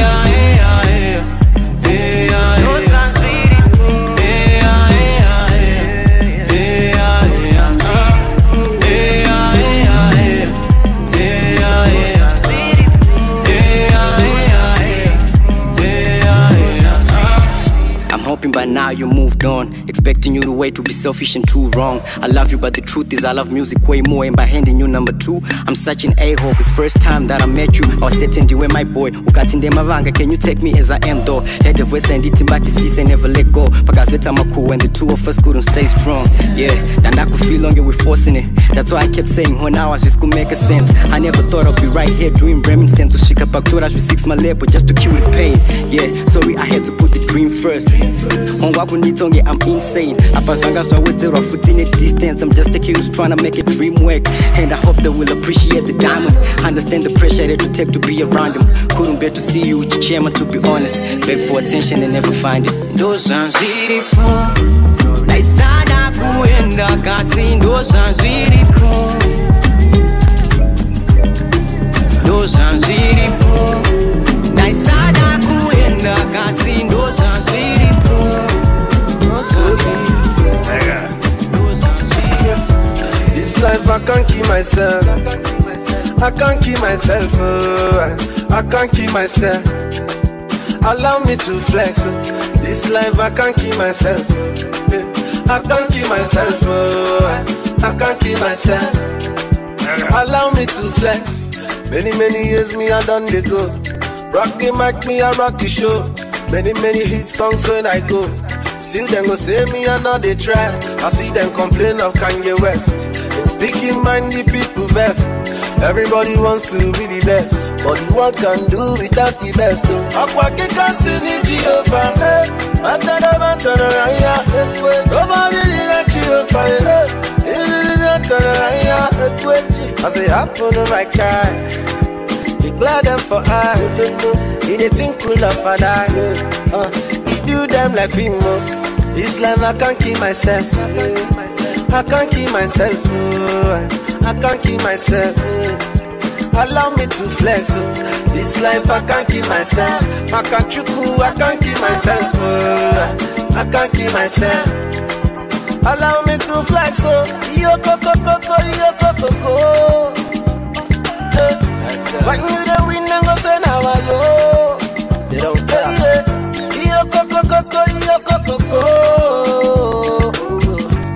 By now you moved on. Expecting you to wait to be selfish and too wrong. I love you, but the truth is I love music way more. And by handing you number two, I'm such an a-hole. It's first time that I met you. I was setting you with my boy. Ukatinde mavanga, can you take me as I am though? Head of West and Timbati sis never let go. Pakazeta maku when the two of us couldn't stay strong. Yeah, and I could feel longer we forcing it. That's why I kept saying when I was just could make a sense. I never thought I'd be right here doing reminiscence. To shika baktoras with six my label just to cure the pain. Yeah, sorry I had to put the dream first. ongwakunitonge i'm insane apa zvanga zvawedzerwa futi nedistance i'm just a kid who's trying to make a dream work and i hope they will appreciate the diamond understand the pressure that it take to be around him couldn't bear to see you with your chairman to be honest beg for attention and never find it kasi ndozanzviripo ndozanzviripo ndaisada kuenda kasi ndozanzviripo This life I can't keep myself. I can't keep myself. Oh, I can't keep myself. Allow me to flex. oh. This life I can't keep myself. Oh. I can't keep myself. Oh, I can't keep myself. Allow me to flex. Many many years me I done the go. Rock the mic, me I rock the show. Many many hit songs when I go. Still them go say me I know they try. I see them complain of Kanye West. In speaking mind the people best. Everybody wants to be the best, but the world can do without the best. Oh. Aqua can in Jehovah. Eh? Matana matana raya. Eh? Nobody did that Jehovah. Eh? I say happen on my car. Declare them for I. He they think cool of a die. Uh, he do them like Fimo. Life I can't keep myself. I can't keep myself. oh, I can't keep myself. Allow me to flex. oh. This life I can't keep myself. I can't chuku, I can't keep myself. oh, I can't keep myself. Allow me to flex. Oh, yo coco coco, yo coco coco. Eh, When you the win, I'm gonna say now I yo. They don't care. Yo coco coco, yo coco coco.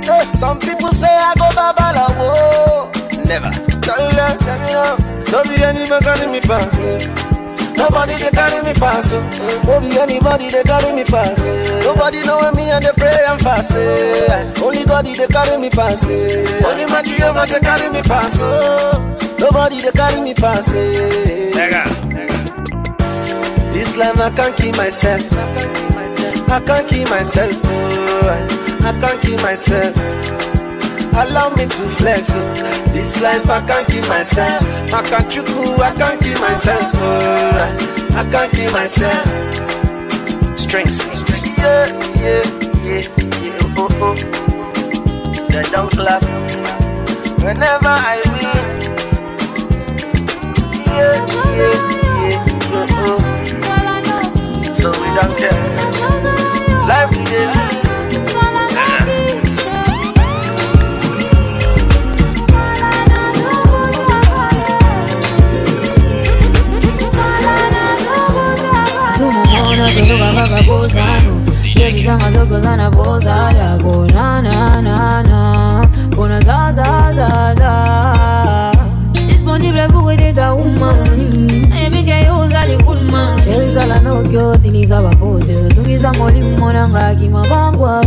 Eh, Some people say I go babalawo. Never. Tell them, tell me now. Don't be any man me back. Nobody they carry me pass. No be anybody they carry me pass. Nobody know me and they pray and fast. Only God they carry me pass. Only my Jehovah they carry me pass. oh. Nobody they carry me pass. This life I can't keep myself. I can't keep myself. oh, I can't keep myself. Allow me to flex. oh. This life I can't keep myself. I can't chuku, I can't keep myself. oh, I, can't keep myself. Strings. Yeah, yeah, yeah, yeah. Oh, oh. They don't clap. Whenever I win. Yeah, yeah, yeah. Oh, oh. So we don't care. Tunamwona kutoka kakabosano Yebisanga zokozana boza yako na na na na Kuna za za za za Disponible pour aider ta woman Baby can use all the good man Sherizala no kyo siniza bapose Zotungiza mwalimu mwananga kimabangwa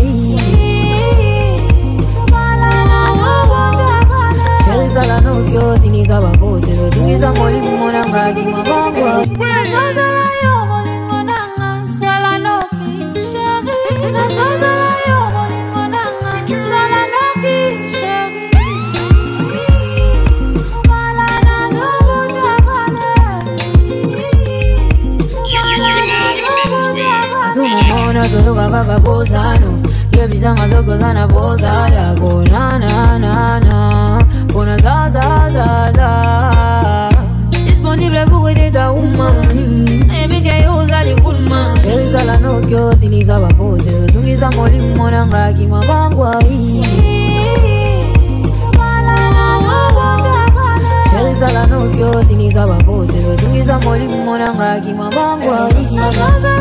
Sherizala no kyo siniza bapose Zotungiza mwalimu mwananga kimabangwa tunamwona toloka kakabosano yebisanga zokozana boza yako na na na na kuna za za za za disponible pour aider ta woman Baby can use all the good man Sherizala no kyo siniza bapose zotungiza mwalimu mwananga kimabangwa Sherizala no kyo siniza bapose zotungiza mwalimu mwananga kimabangwa tunamwona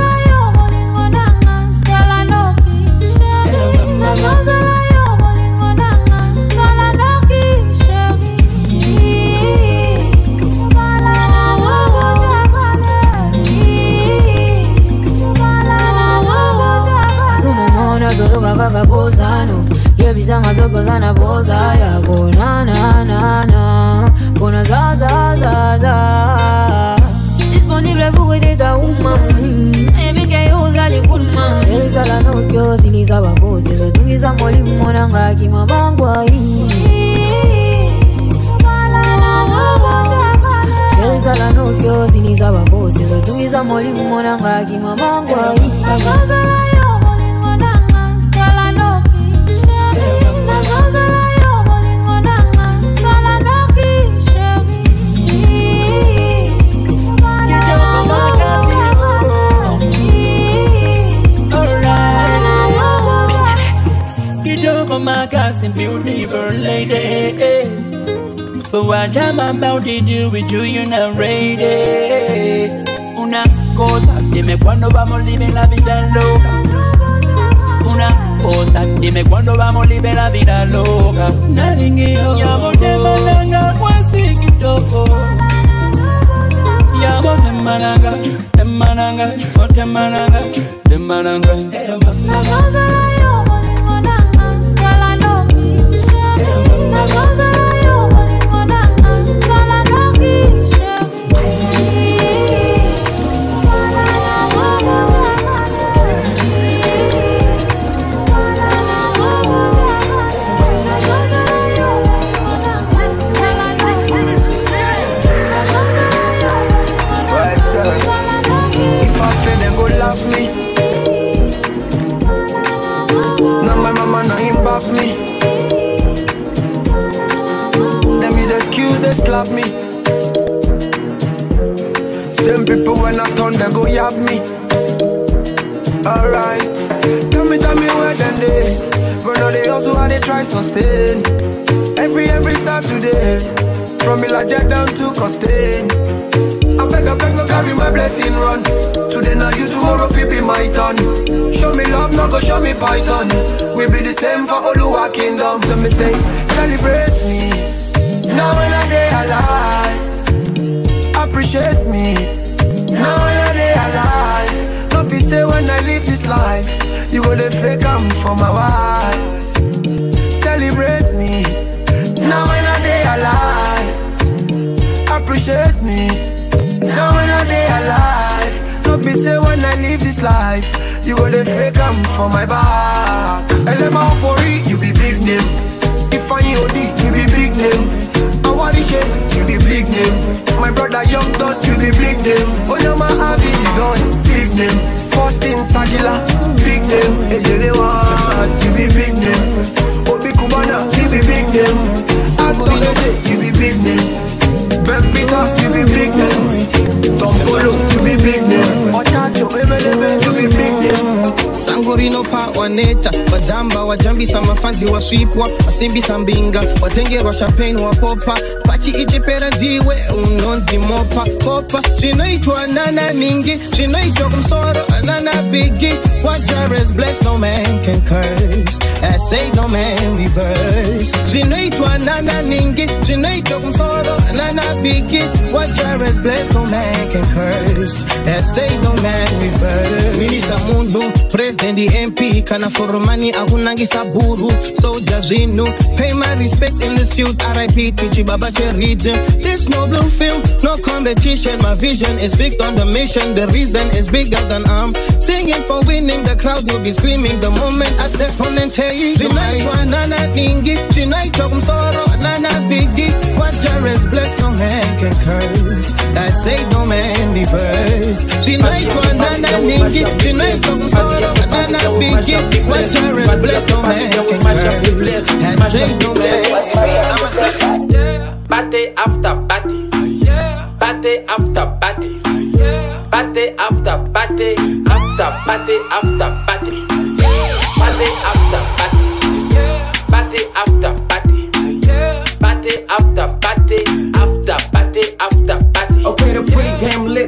toloka kakabosano yebisanga zokozana boza na na na na kuna za za za za disponible pour aider ta woman Baby can use all the good man Sherizala no kyo siniza bapose zotungiza mwalimu mwananga kimabangwa Sherizala no kimabangwa Kidogo makasi beautiful lady. For what I'm about to do with you, you're not ready. Una cosa, dime cuándo vamos a vivir la vida loca. Una cosa, dime cuándo vamos a vivir la vida loca. Naringio, llamo de malanga, mwasi kitoko Llamo de malanga, de malanga, de malanga, de malanga slap me. Same people when I turn, they go yab me. Alright, tell me, tell me where them they. But now they also how they try sustain. Every, every Saturday. From Ilaja down to Costain. I beg, I beg, no carry my blessing run. Today now you, tomorrow fi be my turn. Show me love, no go show me python. We be the same for Oluwa kingdom. So me say, celebrate me. Now when I day alive, appreciate me. Now when I day alive, don't be say when I live this life, you go to fake I'm for my wife. Celebrate me. Now when I day alive, appreciate me. Now when I day alive, no be say when I live this life, you go to fake I'm for my back. Elema for it, you be big name. If I OD, you be big name. Awari shit, you be big name. My brother Young Dot, you be big name. Oh, Oyama Abi, you done, big name. First in Sagila, big name. Ejelewa, you be big name. Obi Cubana, you be big name. Atogeze, you be big name. Ben Peters, you be big name. Tom Polo, you be big name. Ochacho, Ebelebe, you be big name. sangorino pa waneta badamba wajambisa mafanzi waswipwa wasimbisa mbinga watengerwa champagne wapopa pachi ichipera ndiwe unonzi mopa popa zvinoitwa nana ningi zvinoitwa kumsoro nana bigi what is blessed no man can curse. I say no man reverse. Zvinoitwa nana ningi zvinoitwa kumsoro nana bigi what is blessed no man can curse. I say no man reverse. Minister mundu president mp kana foromani akunangisa buru. Soja zvinu pay my respects in this field rip to chibaba cherhythm there's no blue film no competition. My vision is fixed on the mission. The reason is bigger than i'm singing for winning. The crowd will be screaming. The moment i step on and tell you zvinoitwa nana ningi zvinoitwa kumsoro nana bigi what is blessed no man can curse. I say no man reverse zvinoitwa nana ningi zvinoitwa kumsoro nana bigi what is blessed no man can curse. I say no man Party after party. Party after party. Party after party. After party after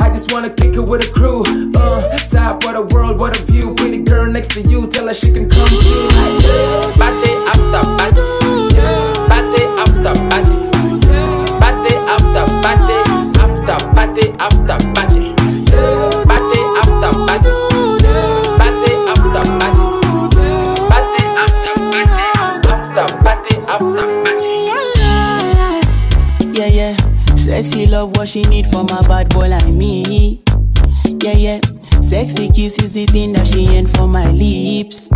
I just wanna kick it with a crew. Uh, top of the world, what a view. Pretty girl next to you, tell her she can come too. Party after party. Party after party. Party after party. After party after she need from a bad boy like me. Yeah, yeah. Sexy kiss is the thing that she ain't for my lips.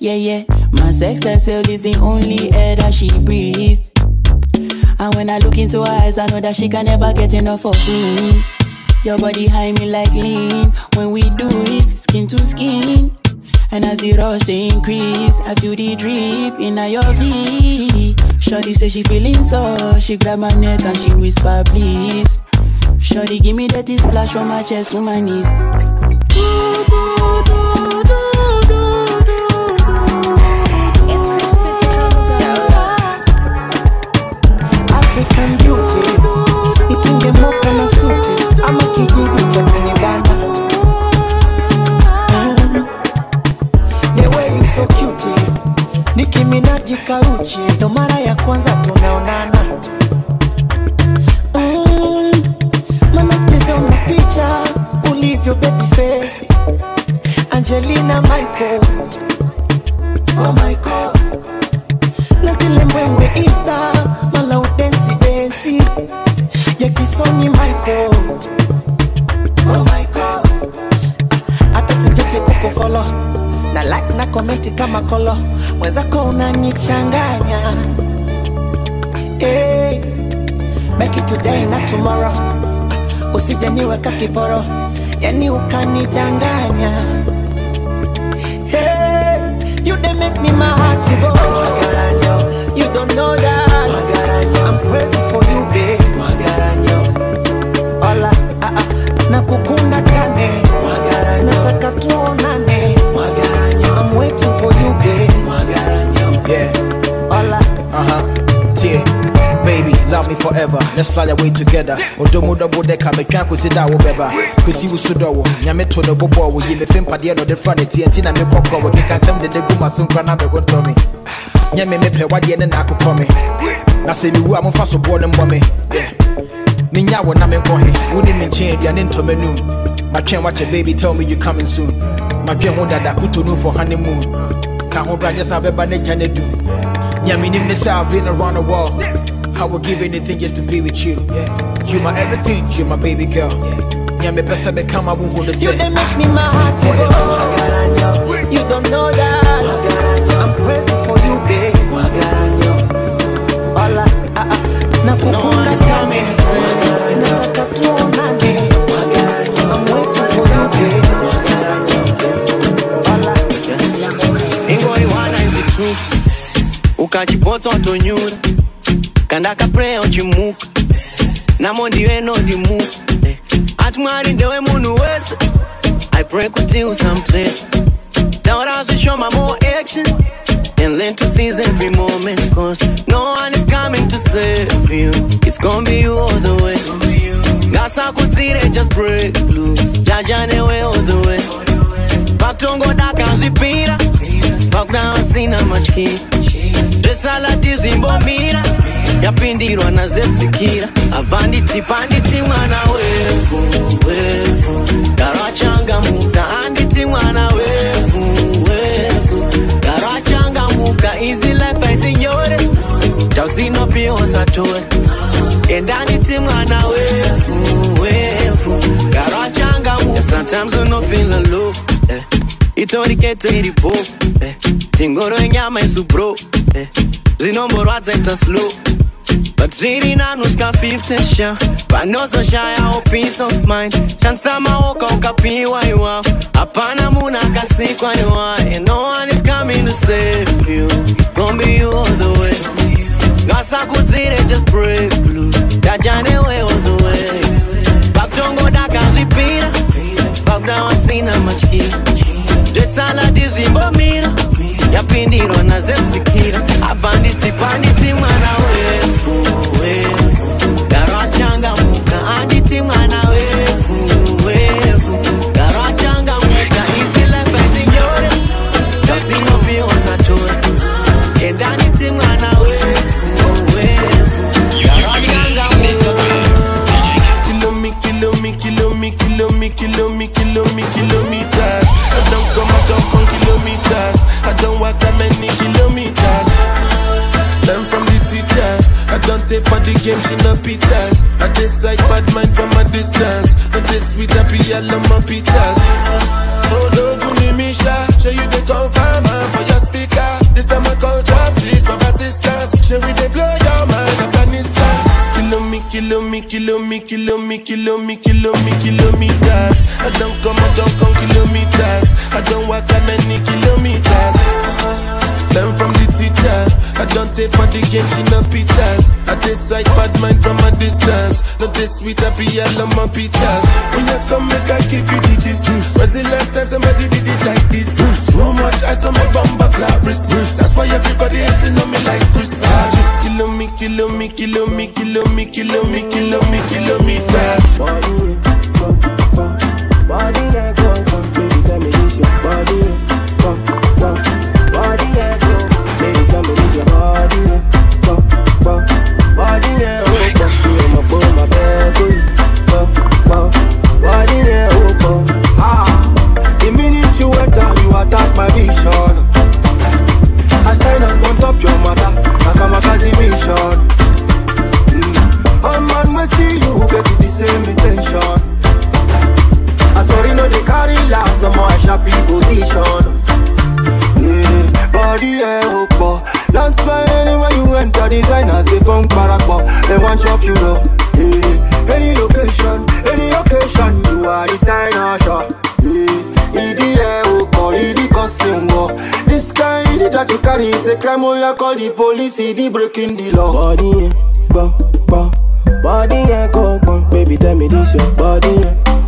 Yeah, yeah. My sex herself is the only air that she breathes. And when I look into her eyes, I know that she can never get enough of me. Your body high me like lean. When we do it, skin to skin. And as the rush they increase, I feel the drip in your V. Shorty say she feeling so, she grab my neck and she whisper please. Shorty give me that splash from my chest to my knees. African Nicki Minaj karuchi ndo mara ya kwanza tunaonana mm. Mana una picha ulivyo baby face. Angelina Michael. Oh my na zile mbwembwe Insta mala udensi densi. Ya kisoni Michael. Oh my hata sijote kukufolo na like na komenti kama kolo. Mwenzako unanichanganya. Hey, make it today na tomorrow. Usije niweka kiporo. Yani ukanidanganya. Hey, you dey make me my heart go. Magaranyo, you don't know that. Magaranyo, I'm crazy for you babe. Magaranyo, ola ah, ah, nakukunda chane. Magaranyo, nataka tu forever. Let's fly away together. Odomo double decker, me can't consider wo beba. Kusi usudo wo, nyame to no bobo wo. Ye me fimpa de no de front it. Tina me kokro wo. Kika sem de de guma sun krana me gon to me. Nyame me pe wade ne na akokɔ me. Na se ni wu a momfa so bo ne mbɔ me. Ninya wo na me nkɔ he. Wo ni me nkyɛn aduane ntɔ m'anum. My train watch a baby tell me you coming soon. Hold that kuto no for honeymoon. Can't hold back just have a banana jane do. Yeah, me name the south been around the world. I would give anything just to be with you. You my everything, you my baby girl. Yeah, me best I become I won't hold the You they make me my heart to go. You don't know that. I'm crazy for you, babe. Hola, ah ah. Nakukunda sana. Nataka tuonane. I'm waiting for you, babe. ingoiwana izi tu ukajipota utonyura kandaka preya uchimuka namo ndiwe nondimuka ati mwari ndewe munhu wese i pray kuti usamtreta taura zvishoma more action. And learn to seize every moment cause no one is coming to save you. It's gonna be you all the way. Ngasakudzire just break loose. Jaja newe all the way. Pakutongodakazvipira pakuda vasina matyira zvesalati zvimbomira yapindirwa nazedzikira avhanditi panditi mwana wevhu wevhu garwachangamuka anditi mwana wevhu wevhu garwachangamuka izi life aisinyore tausinopiosatore endanditi mwana wevhu wevhu garwachangamuka sometimes unofeel low eh. itoriketo iripo eh. tingoro nyama isu bro eh. zvinomborwadza ita slow nanosvika 50 sha. Panozoshayawo peace of mind. Shandisa maoko ukapiwa iwawo hapana munhu akasikwa iwa. And no one is coming to save you. It's gonna be you all the way. Ngasakudzire just break loose. Jaja newe all the way. Pakutongodakazvipira pakuda wasina matyira zvetsalati zvimbomira yapindirwa nazedzikira abva nditi panditi mwana wevhu wevhu game, she no pitas. I decide bad mind from a distance. But this sweet happy, I love my pitas. Oh, no, Guni Misha. Show you the confirm uh, for your speaker. This time I call drop six for assistance. Show we they blow your mind, Afghanistan. Kilo me, kilo me, kilo me, kilo me, kilo me, kilo me, kilometers. I don't come, I don't come kilometers. I don't walk that many kilometers. Learn from the teacher. I don't take for the game, she no pitas. I like bad mind from a distance. Not this sweet, I love my pitas. When you come, make I give you digits. Was the last time somebody did it like this? So much ice on my bumper clap. That's why everybody hating on me like Chris. Kilo me, kilo me, kilo me, kilo me, kilo me, kilo me, kilometers. Body sharp position. Yeah, body yeah, opo. That's why anywhere you enter, designers they funk barakbo. They want chop you know. Yeah, any location, any occasion, you are designer shop. Yeah, yeah, opo, idi kosimbo. This kind that you carry is a crime. Oh, you call the police, idi breaking the law. Body yeah, go, go. Body yeah, go, go. Baby, tell me this your body yeah,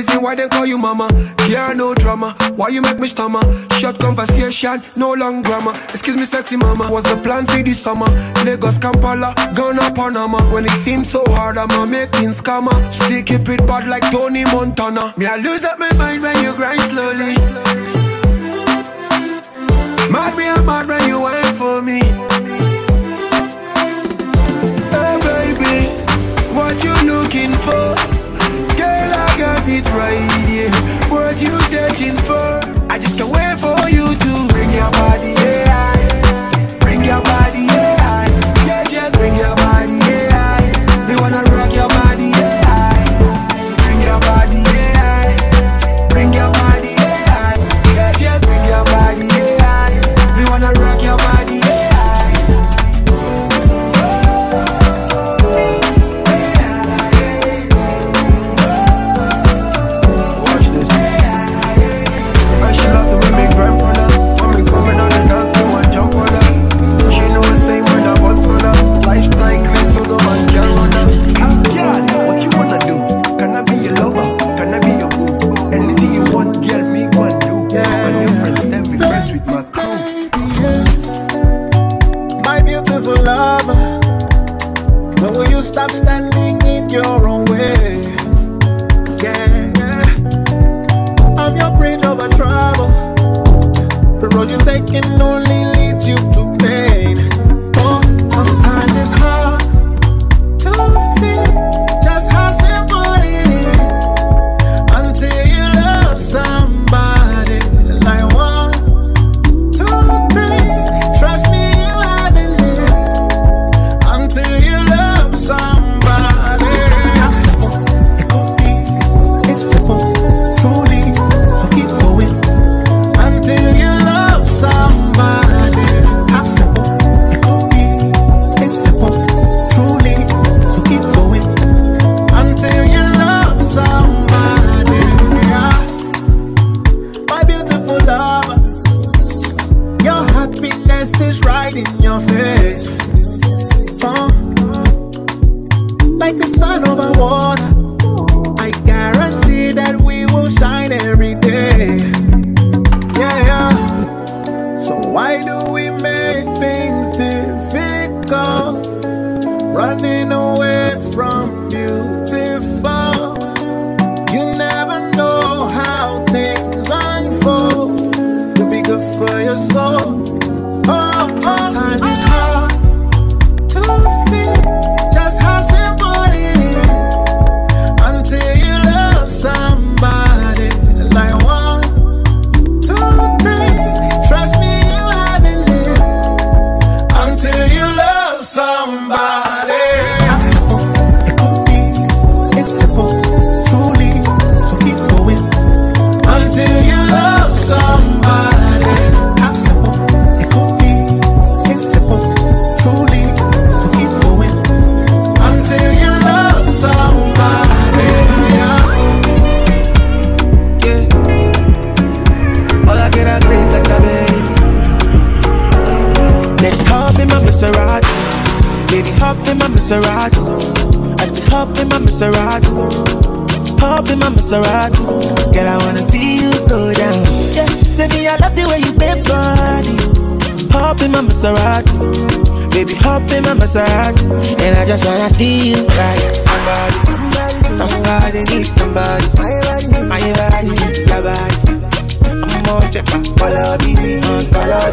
reason why they call you mama. Yeah, no drama. Why you make me stammer? Short conversation, no long grammar. Excuse me, sexy mama. What's the plan for this summer? Lagos, Kampala, Ghana, Panama. When it seems so hard, I'm a making scammer. Still keep it bad like Tony Montana. Me, I lose up my mind when you grind slowly. Mad me, I'm mad when you wait for me. Hey baby, what you looking for? Girl, I got it right here. What you searching for? I just can't wait for you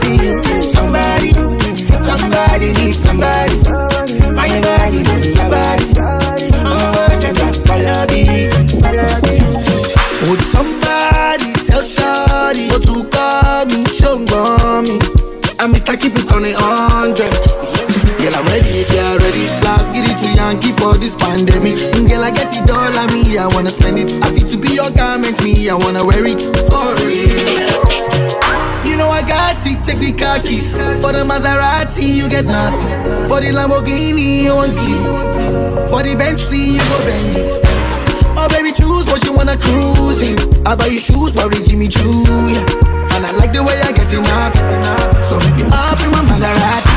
me. Somebody, somebody needs somebody. My body, your body. I'm more check my follow me, follow me. Would somebody tell Shawty what to call me, show me? I'm Mr. Keep it on a hundred. Girl, I'm ready if you're ready. Last get it to Yankee for this pandemic. Mm, Girl, I get it all on me. I wanna spend it. I fit to be your garment, me. I wanna wear it for real. Know I got it, take the car keys. For the Maserati, you get nothing. For the Lamborghini, you want give. For the Bentley, you go bend it. Oh, baby, choose what you wanna cruise in. I buy you shoes, worry Jimmy Choo, yeah. And I like the way I get it out. So baby, up in my Maserati.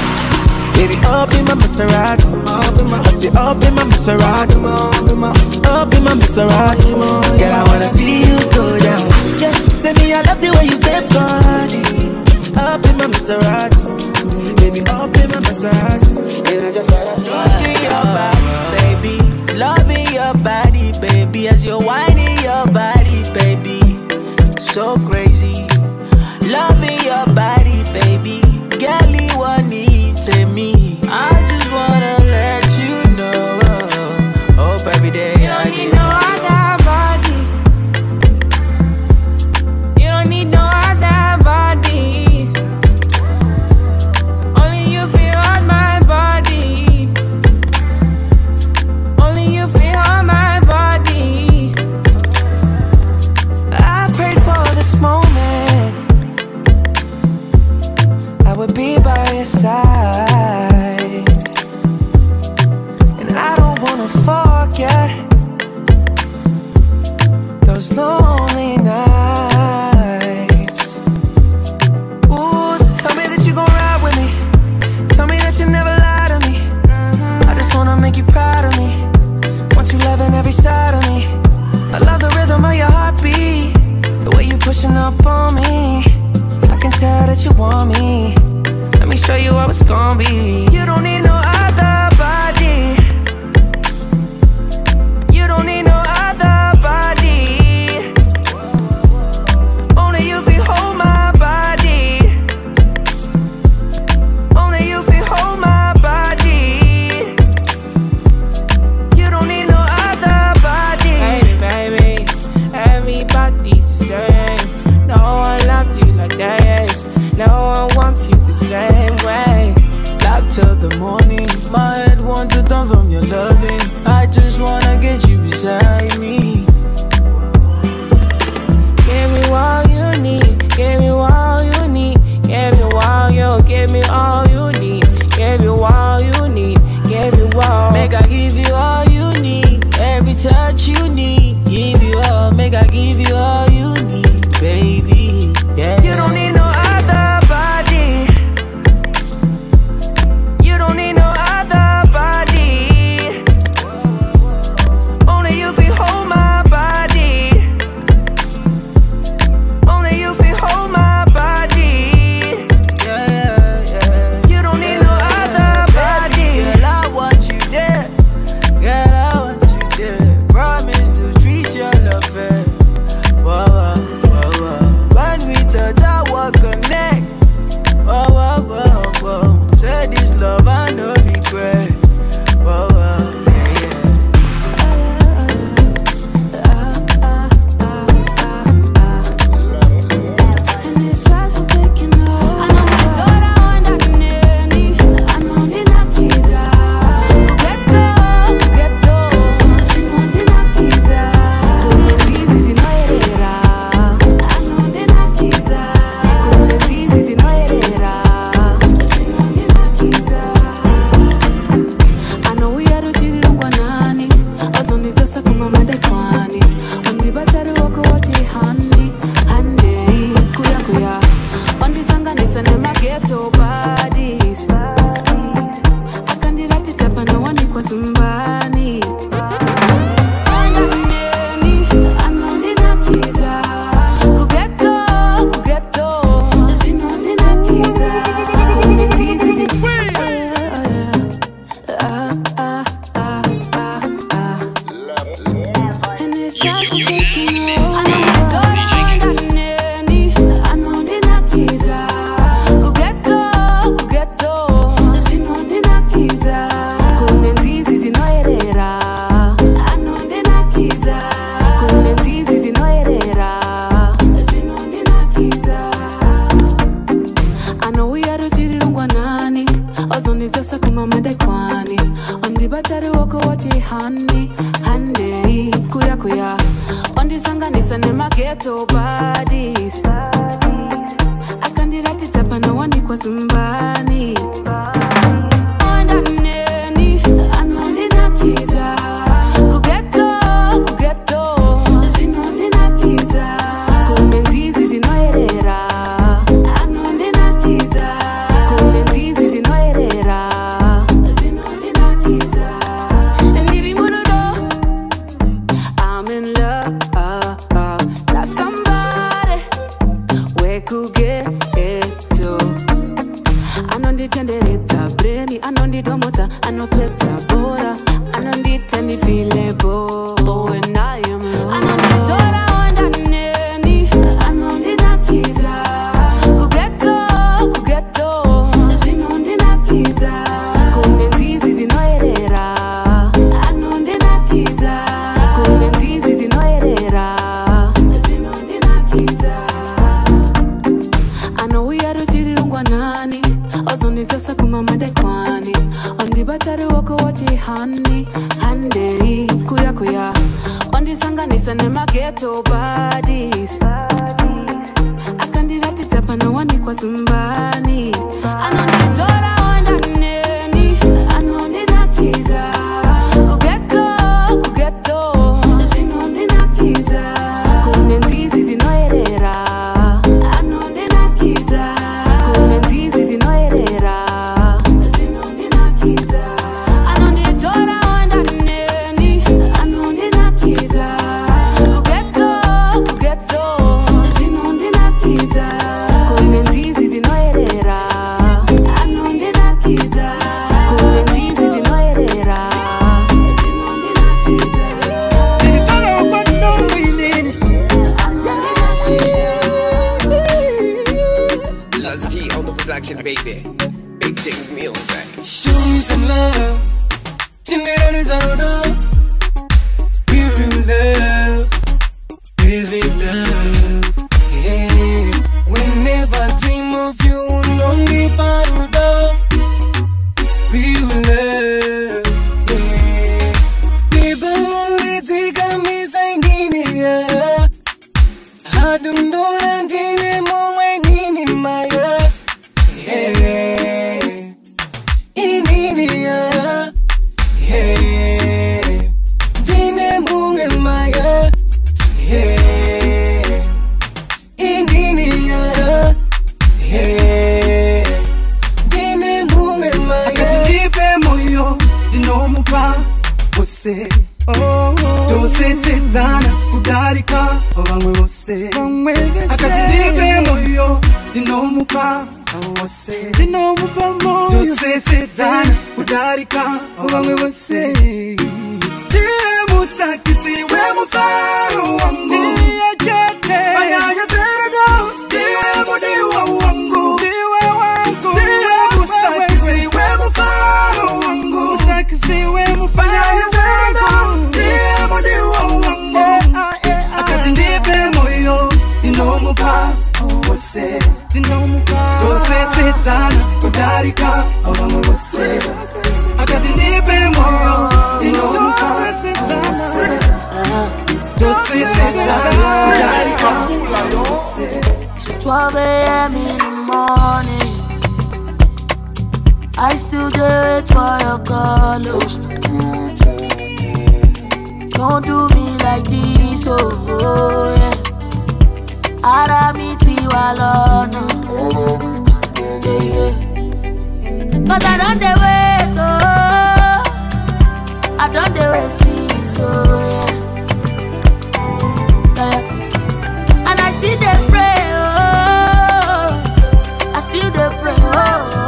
Baby, up in my Maserati. Up in my, I say up in my Maserati. Up in my, Maserati. Girl, I wanna see you go down. Yeah. Say me, I love the way you take body. Up in my Maserati, baby, up in my Maserati, and I just had a stroke your body, baby. Loving your body, baby, as you're whining your body, baby. So crazy, loving your body vamwe vose akatidipe moyo ndinomupa wose. Tosesedzana kudarika vamwe vose ndiye musakisi wemufaro wangu kudarika vamwe vose akati ndipe moyo kudarika vamwe vose 12 a.m. in the morning. I still do it for your call. oh. Don't do me like this, oh, oh yeah. Ara mi ti wa lọ́nà. Yeah, yeah. Cause I don't dey wait, oh. I don't dey wait, see, so yeah. yeah. And I still dey pray, oh. I still dey pray, oh,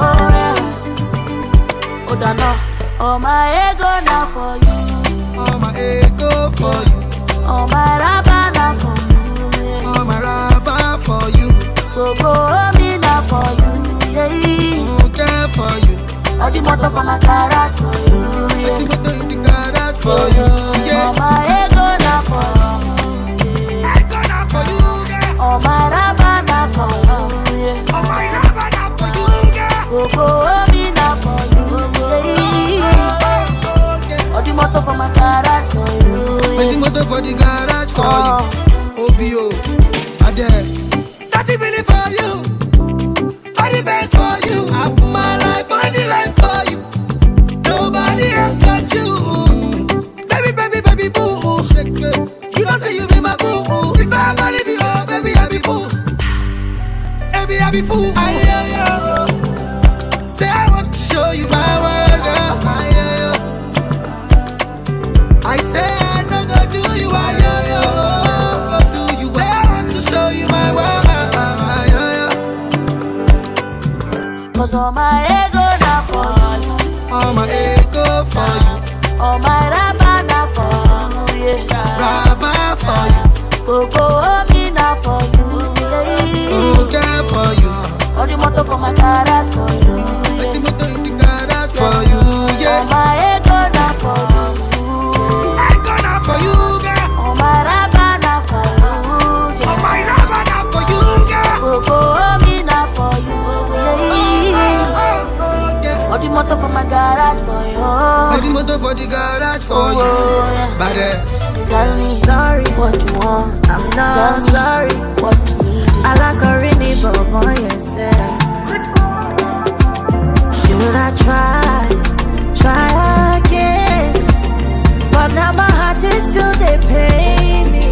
oh yeah. Oh, Dana, oh my ego now for you. All my ego for you. Oh my raba now for you. All my rubber for you. Gbogbo omi na the motor for my garage for you. Yeah. The motor in the garage for you. Yeah. Oh my ego na for you. Ego na for you. Yeah. Oh my na for you. Yeah. Oh my rubber na for you. Yeah. Gbogbo omi oh, na for you. Yeah. All the motor for my for you. The motor for the garage for you. Oh. All my ego now for you. All my ego for you. All my rabba now for you. Yeah. Rabba for you. Go go home now for you. Yeah. Okay for you. All the motto for my car. motor for the garage for oh, you. Yeah. Badass. Tell me sorry what you want. I'm not Tell sorry what you need. I like a rainy but on yourself. Should I try, try again? But now my heart is still the pain.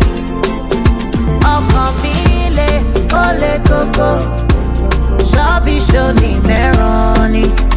Oh, Camille, ole coco. Shabby, show me, Meroni.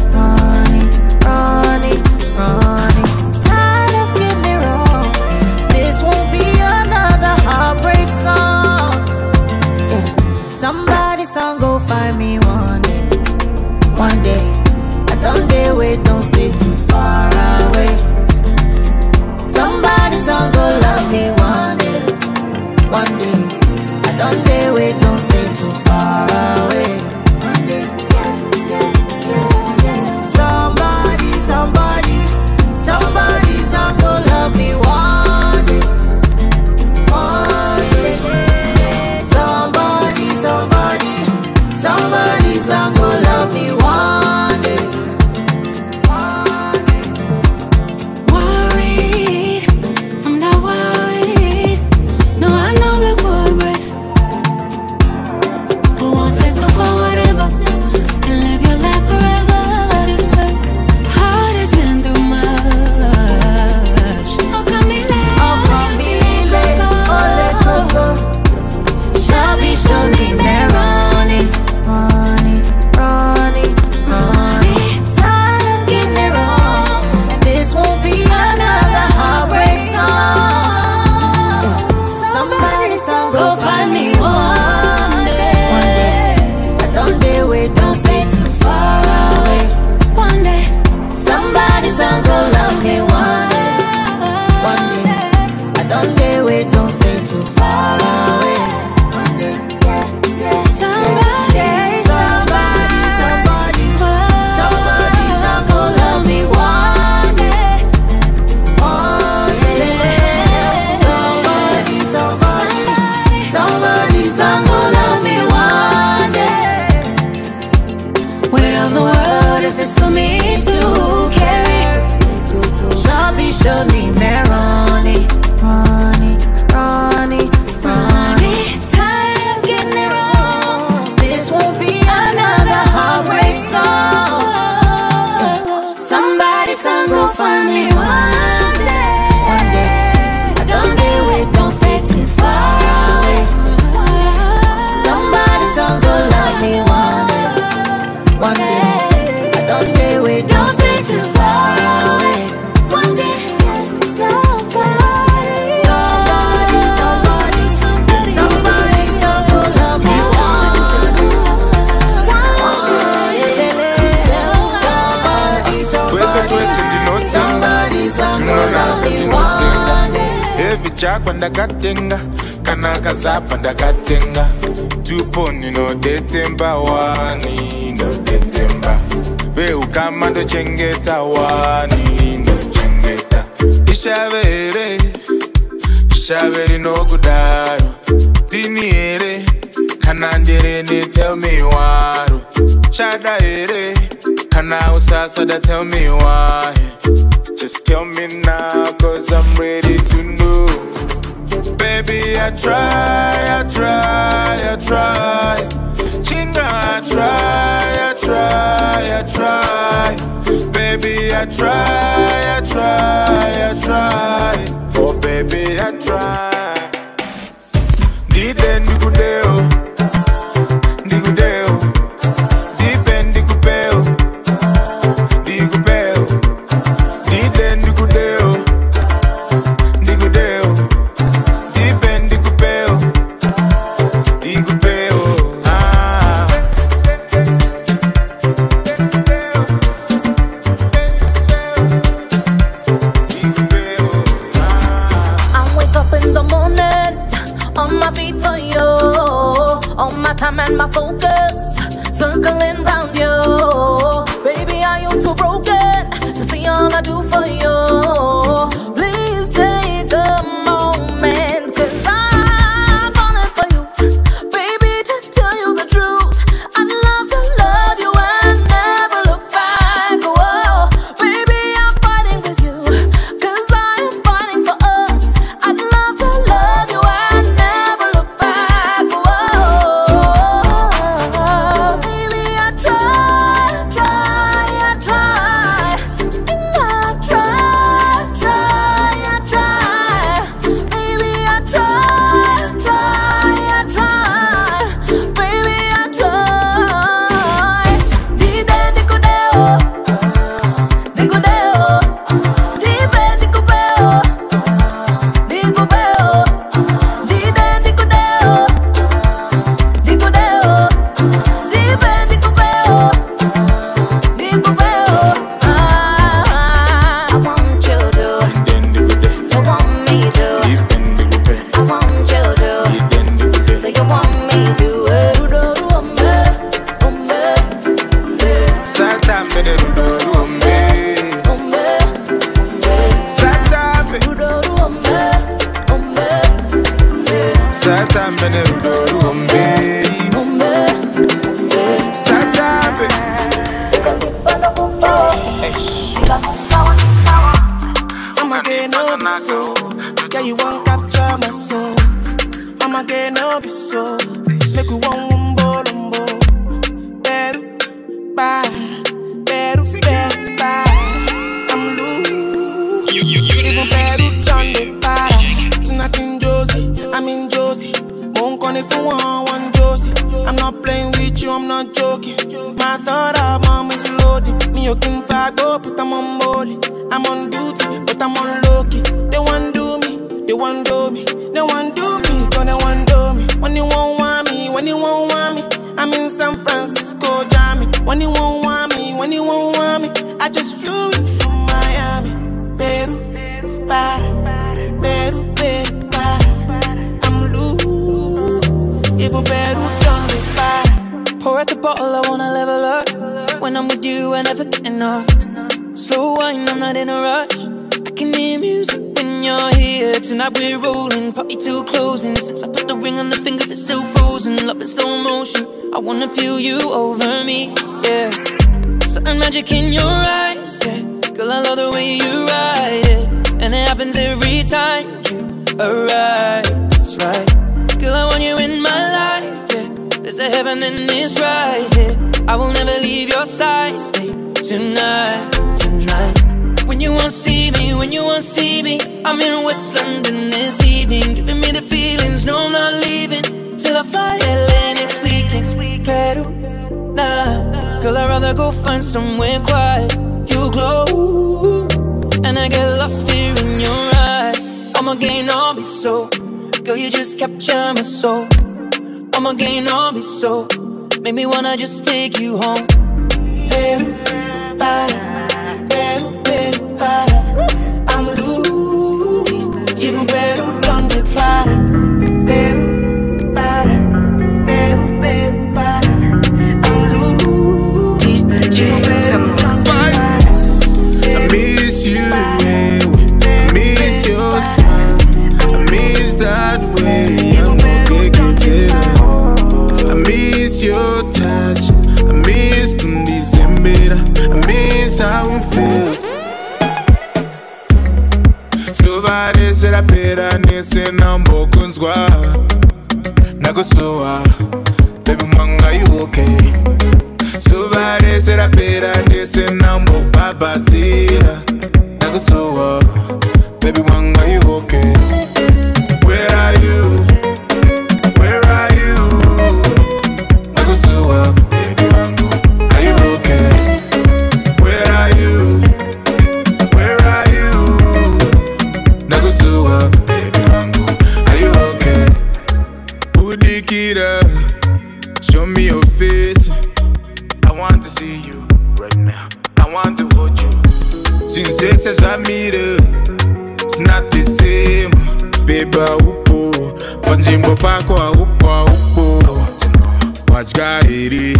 wadya here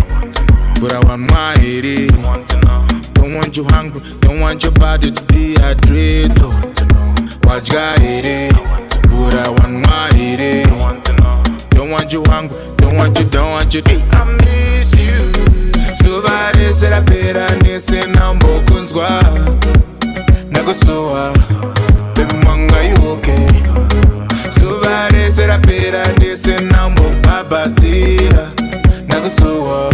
urawanywa here don't want you hungry don't want your body to dehydrate wadya here urawanywa here don't want you hungry don't want you don't want you. To I miss you. Zuva rese rapera nesena mbokunzwa. Nakusuwa bebi mwangaiwoke zuva rese rapera nesena mbobhabhadzira okay. so sewer.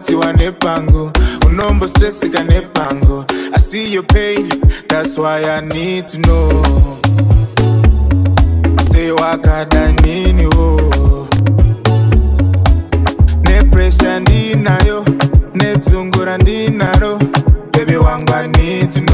unorwadziwa nepango unombostreseka nepango i see your pain. That's why i need to know. Sei wakada niniwo nepresha ndinayo nedzungu randinaro bebe wangu i need to know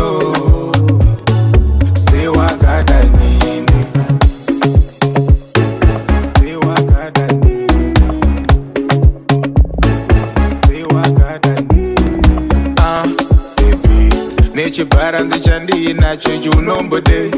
nechibharanzi chandinacho ichi unombode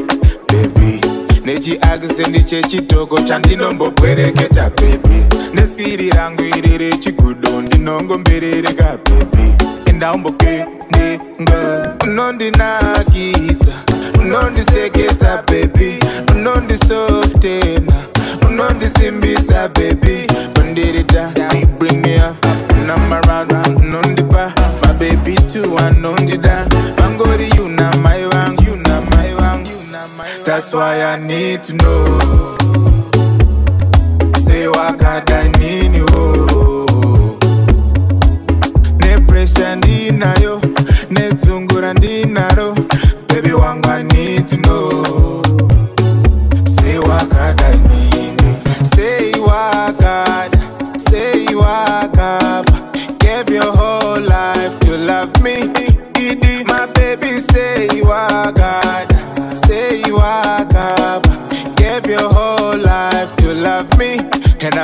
bebi nechiakisendi chechitoko chandinombobwereketa bebi neskiri rangu iri rechigudo ndinongomberereka bebi endaumbokendenga unondinakidza unondisekesa bebi unondisoftena unondisimbisa bebi me up namarada unondipa. Mabebi tu anondida vangori yuna mai vangu yuna mai vangu that's why i need to know. Say wakada nini oh nepresha ndinayo nedzungura ndinaro bebi wangu i need to know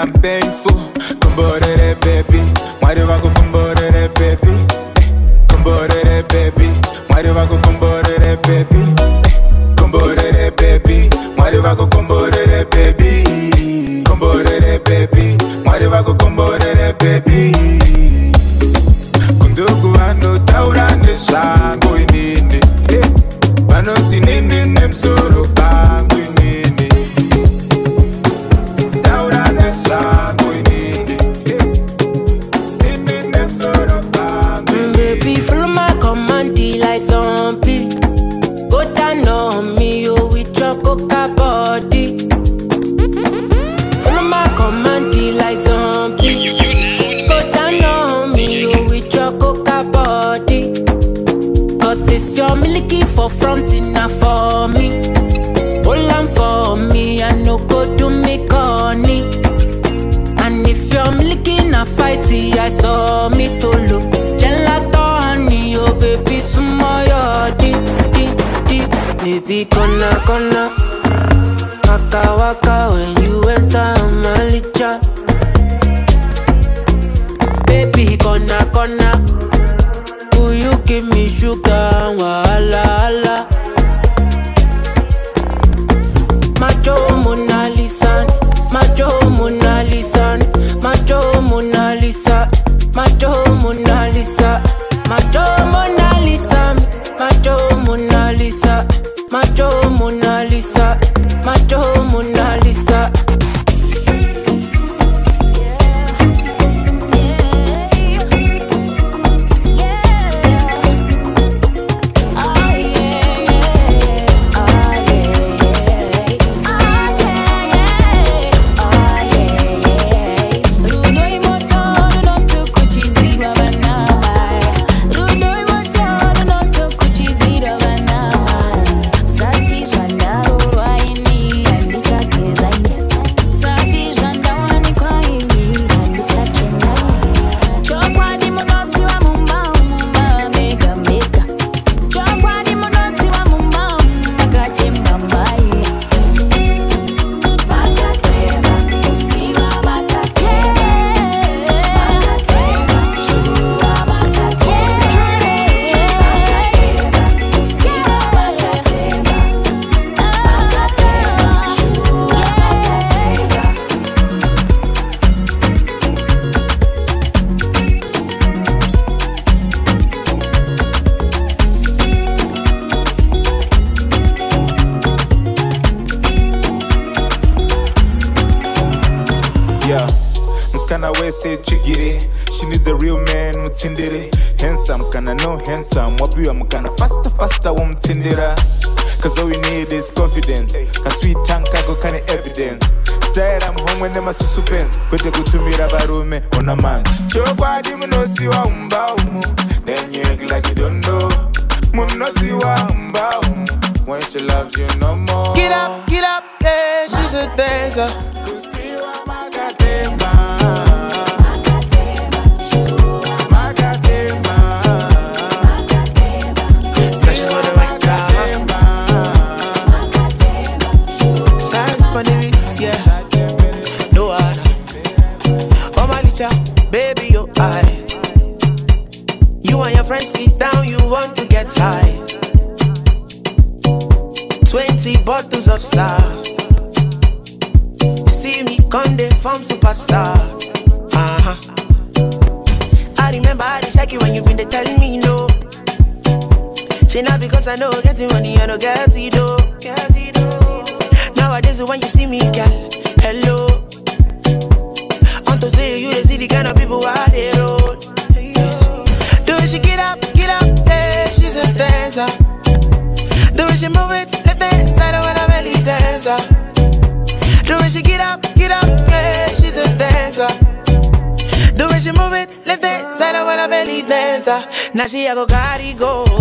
i'm thankful. Kumborere baby. Mwari wako kumborere baby. Kumborere baby. Why do mwari wako kumborere baby. Kumborere baby. Mwari wako kumborere Baby, kona kona. Waka waka when you enter my licha. Baby, kona kona. una masisuspense kwete kutumira varume una manje Now she a go gotti go.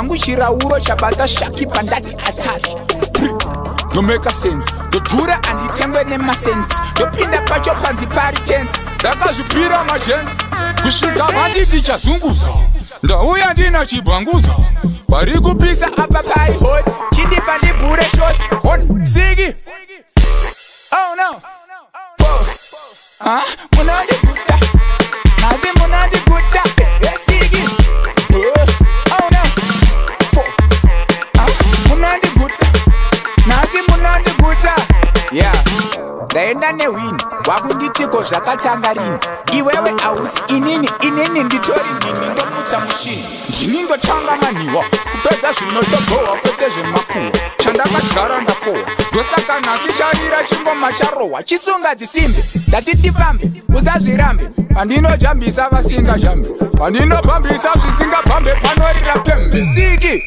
changu chirauro chabata shakipa ndati ataki nomeka sensi ndodhura handitengwe nemasensi ndopinda pacho panzi pari tensi ndakazvipira majensi. Kusvika vanditi chazunguza ndauya ndina chibhanguza vari kupisa apa pari hoti chindipa ndibhure shoti. Zvakatanga rini iwewe hausi inini inini nditori nini? Ndomutsa mushini ndini ndotanga manhiwa kupedza zvinotogohwa kwete zvemakuhwa. Chandakadyara ndakohwa ndosaka nhasi charira chingoma charohwa chisunga dzisimbe ndati tifambe usazvirambe. Pandinojambisa vasingazhambe pandinobhambisa zvisingabhambe panorira pembe. Siki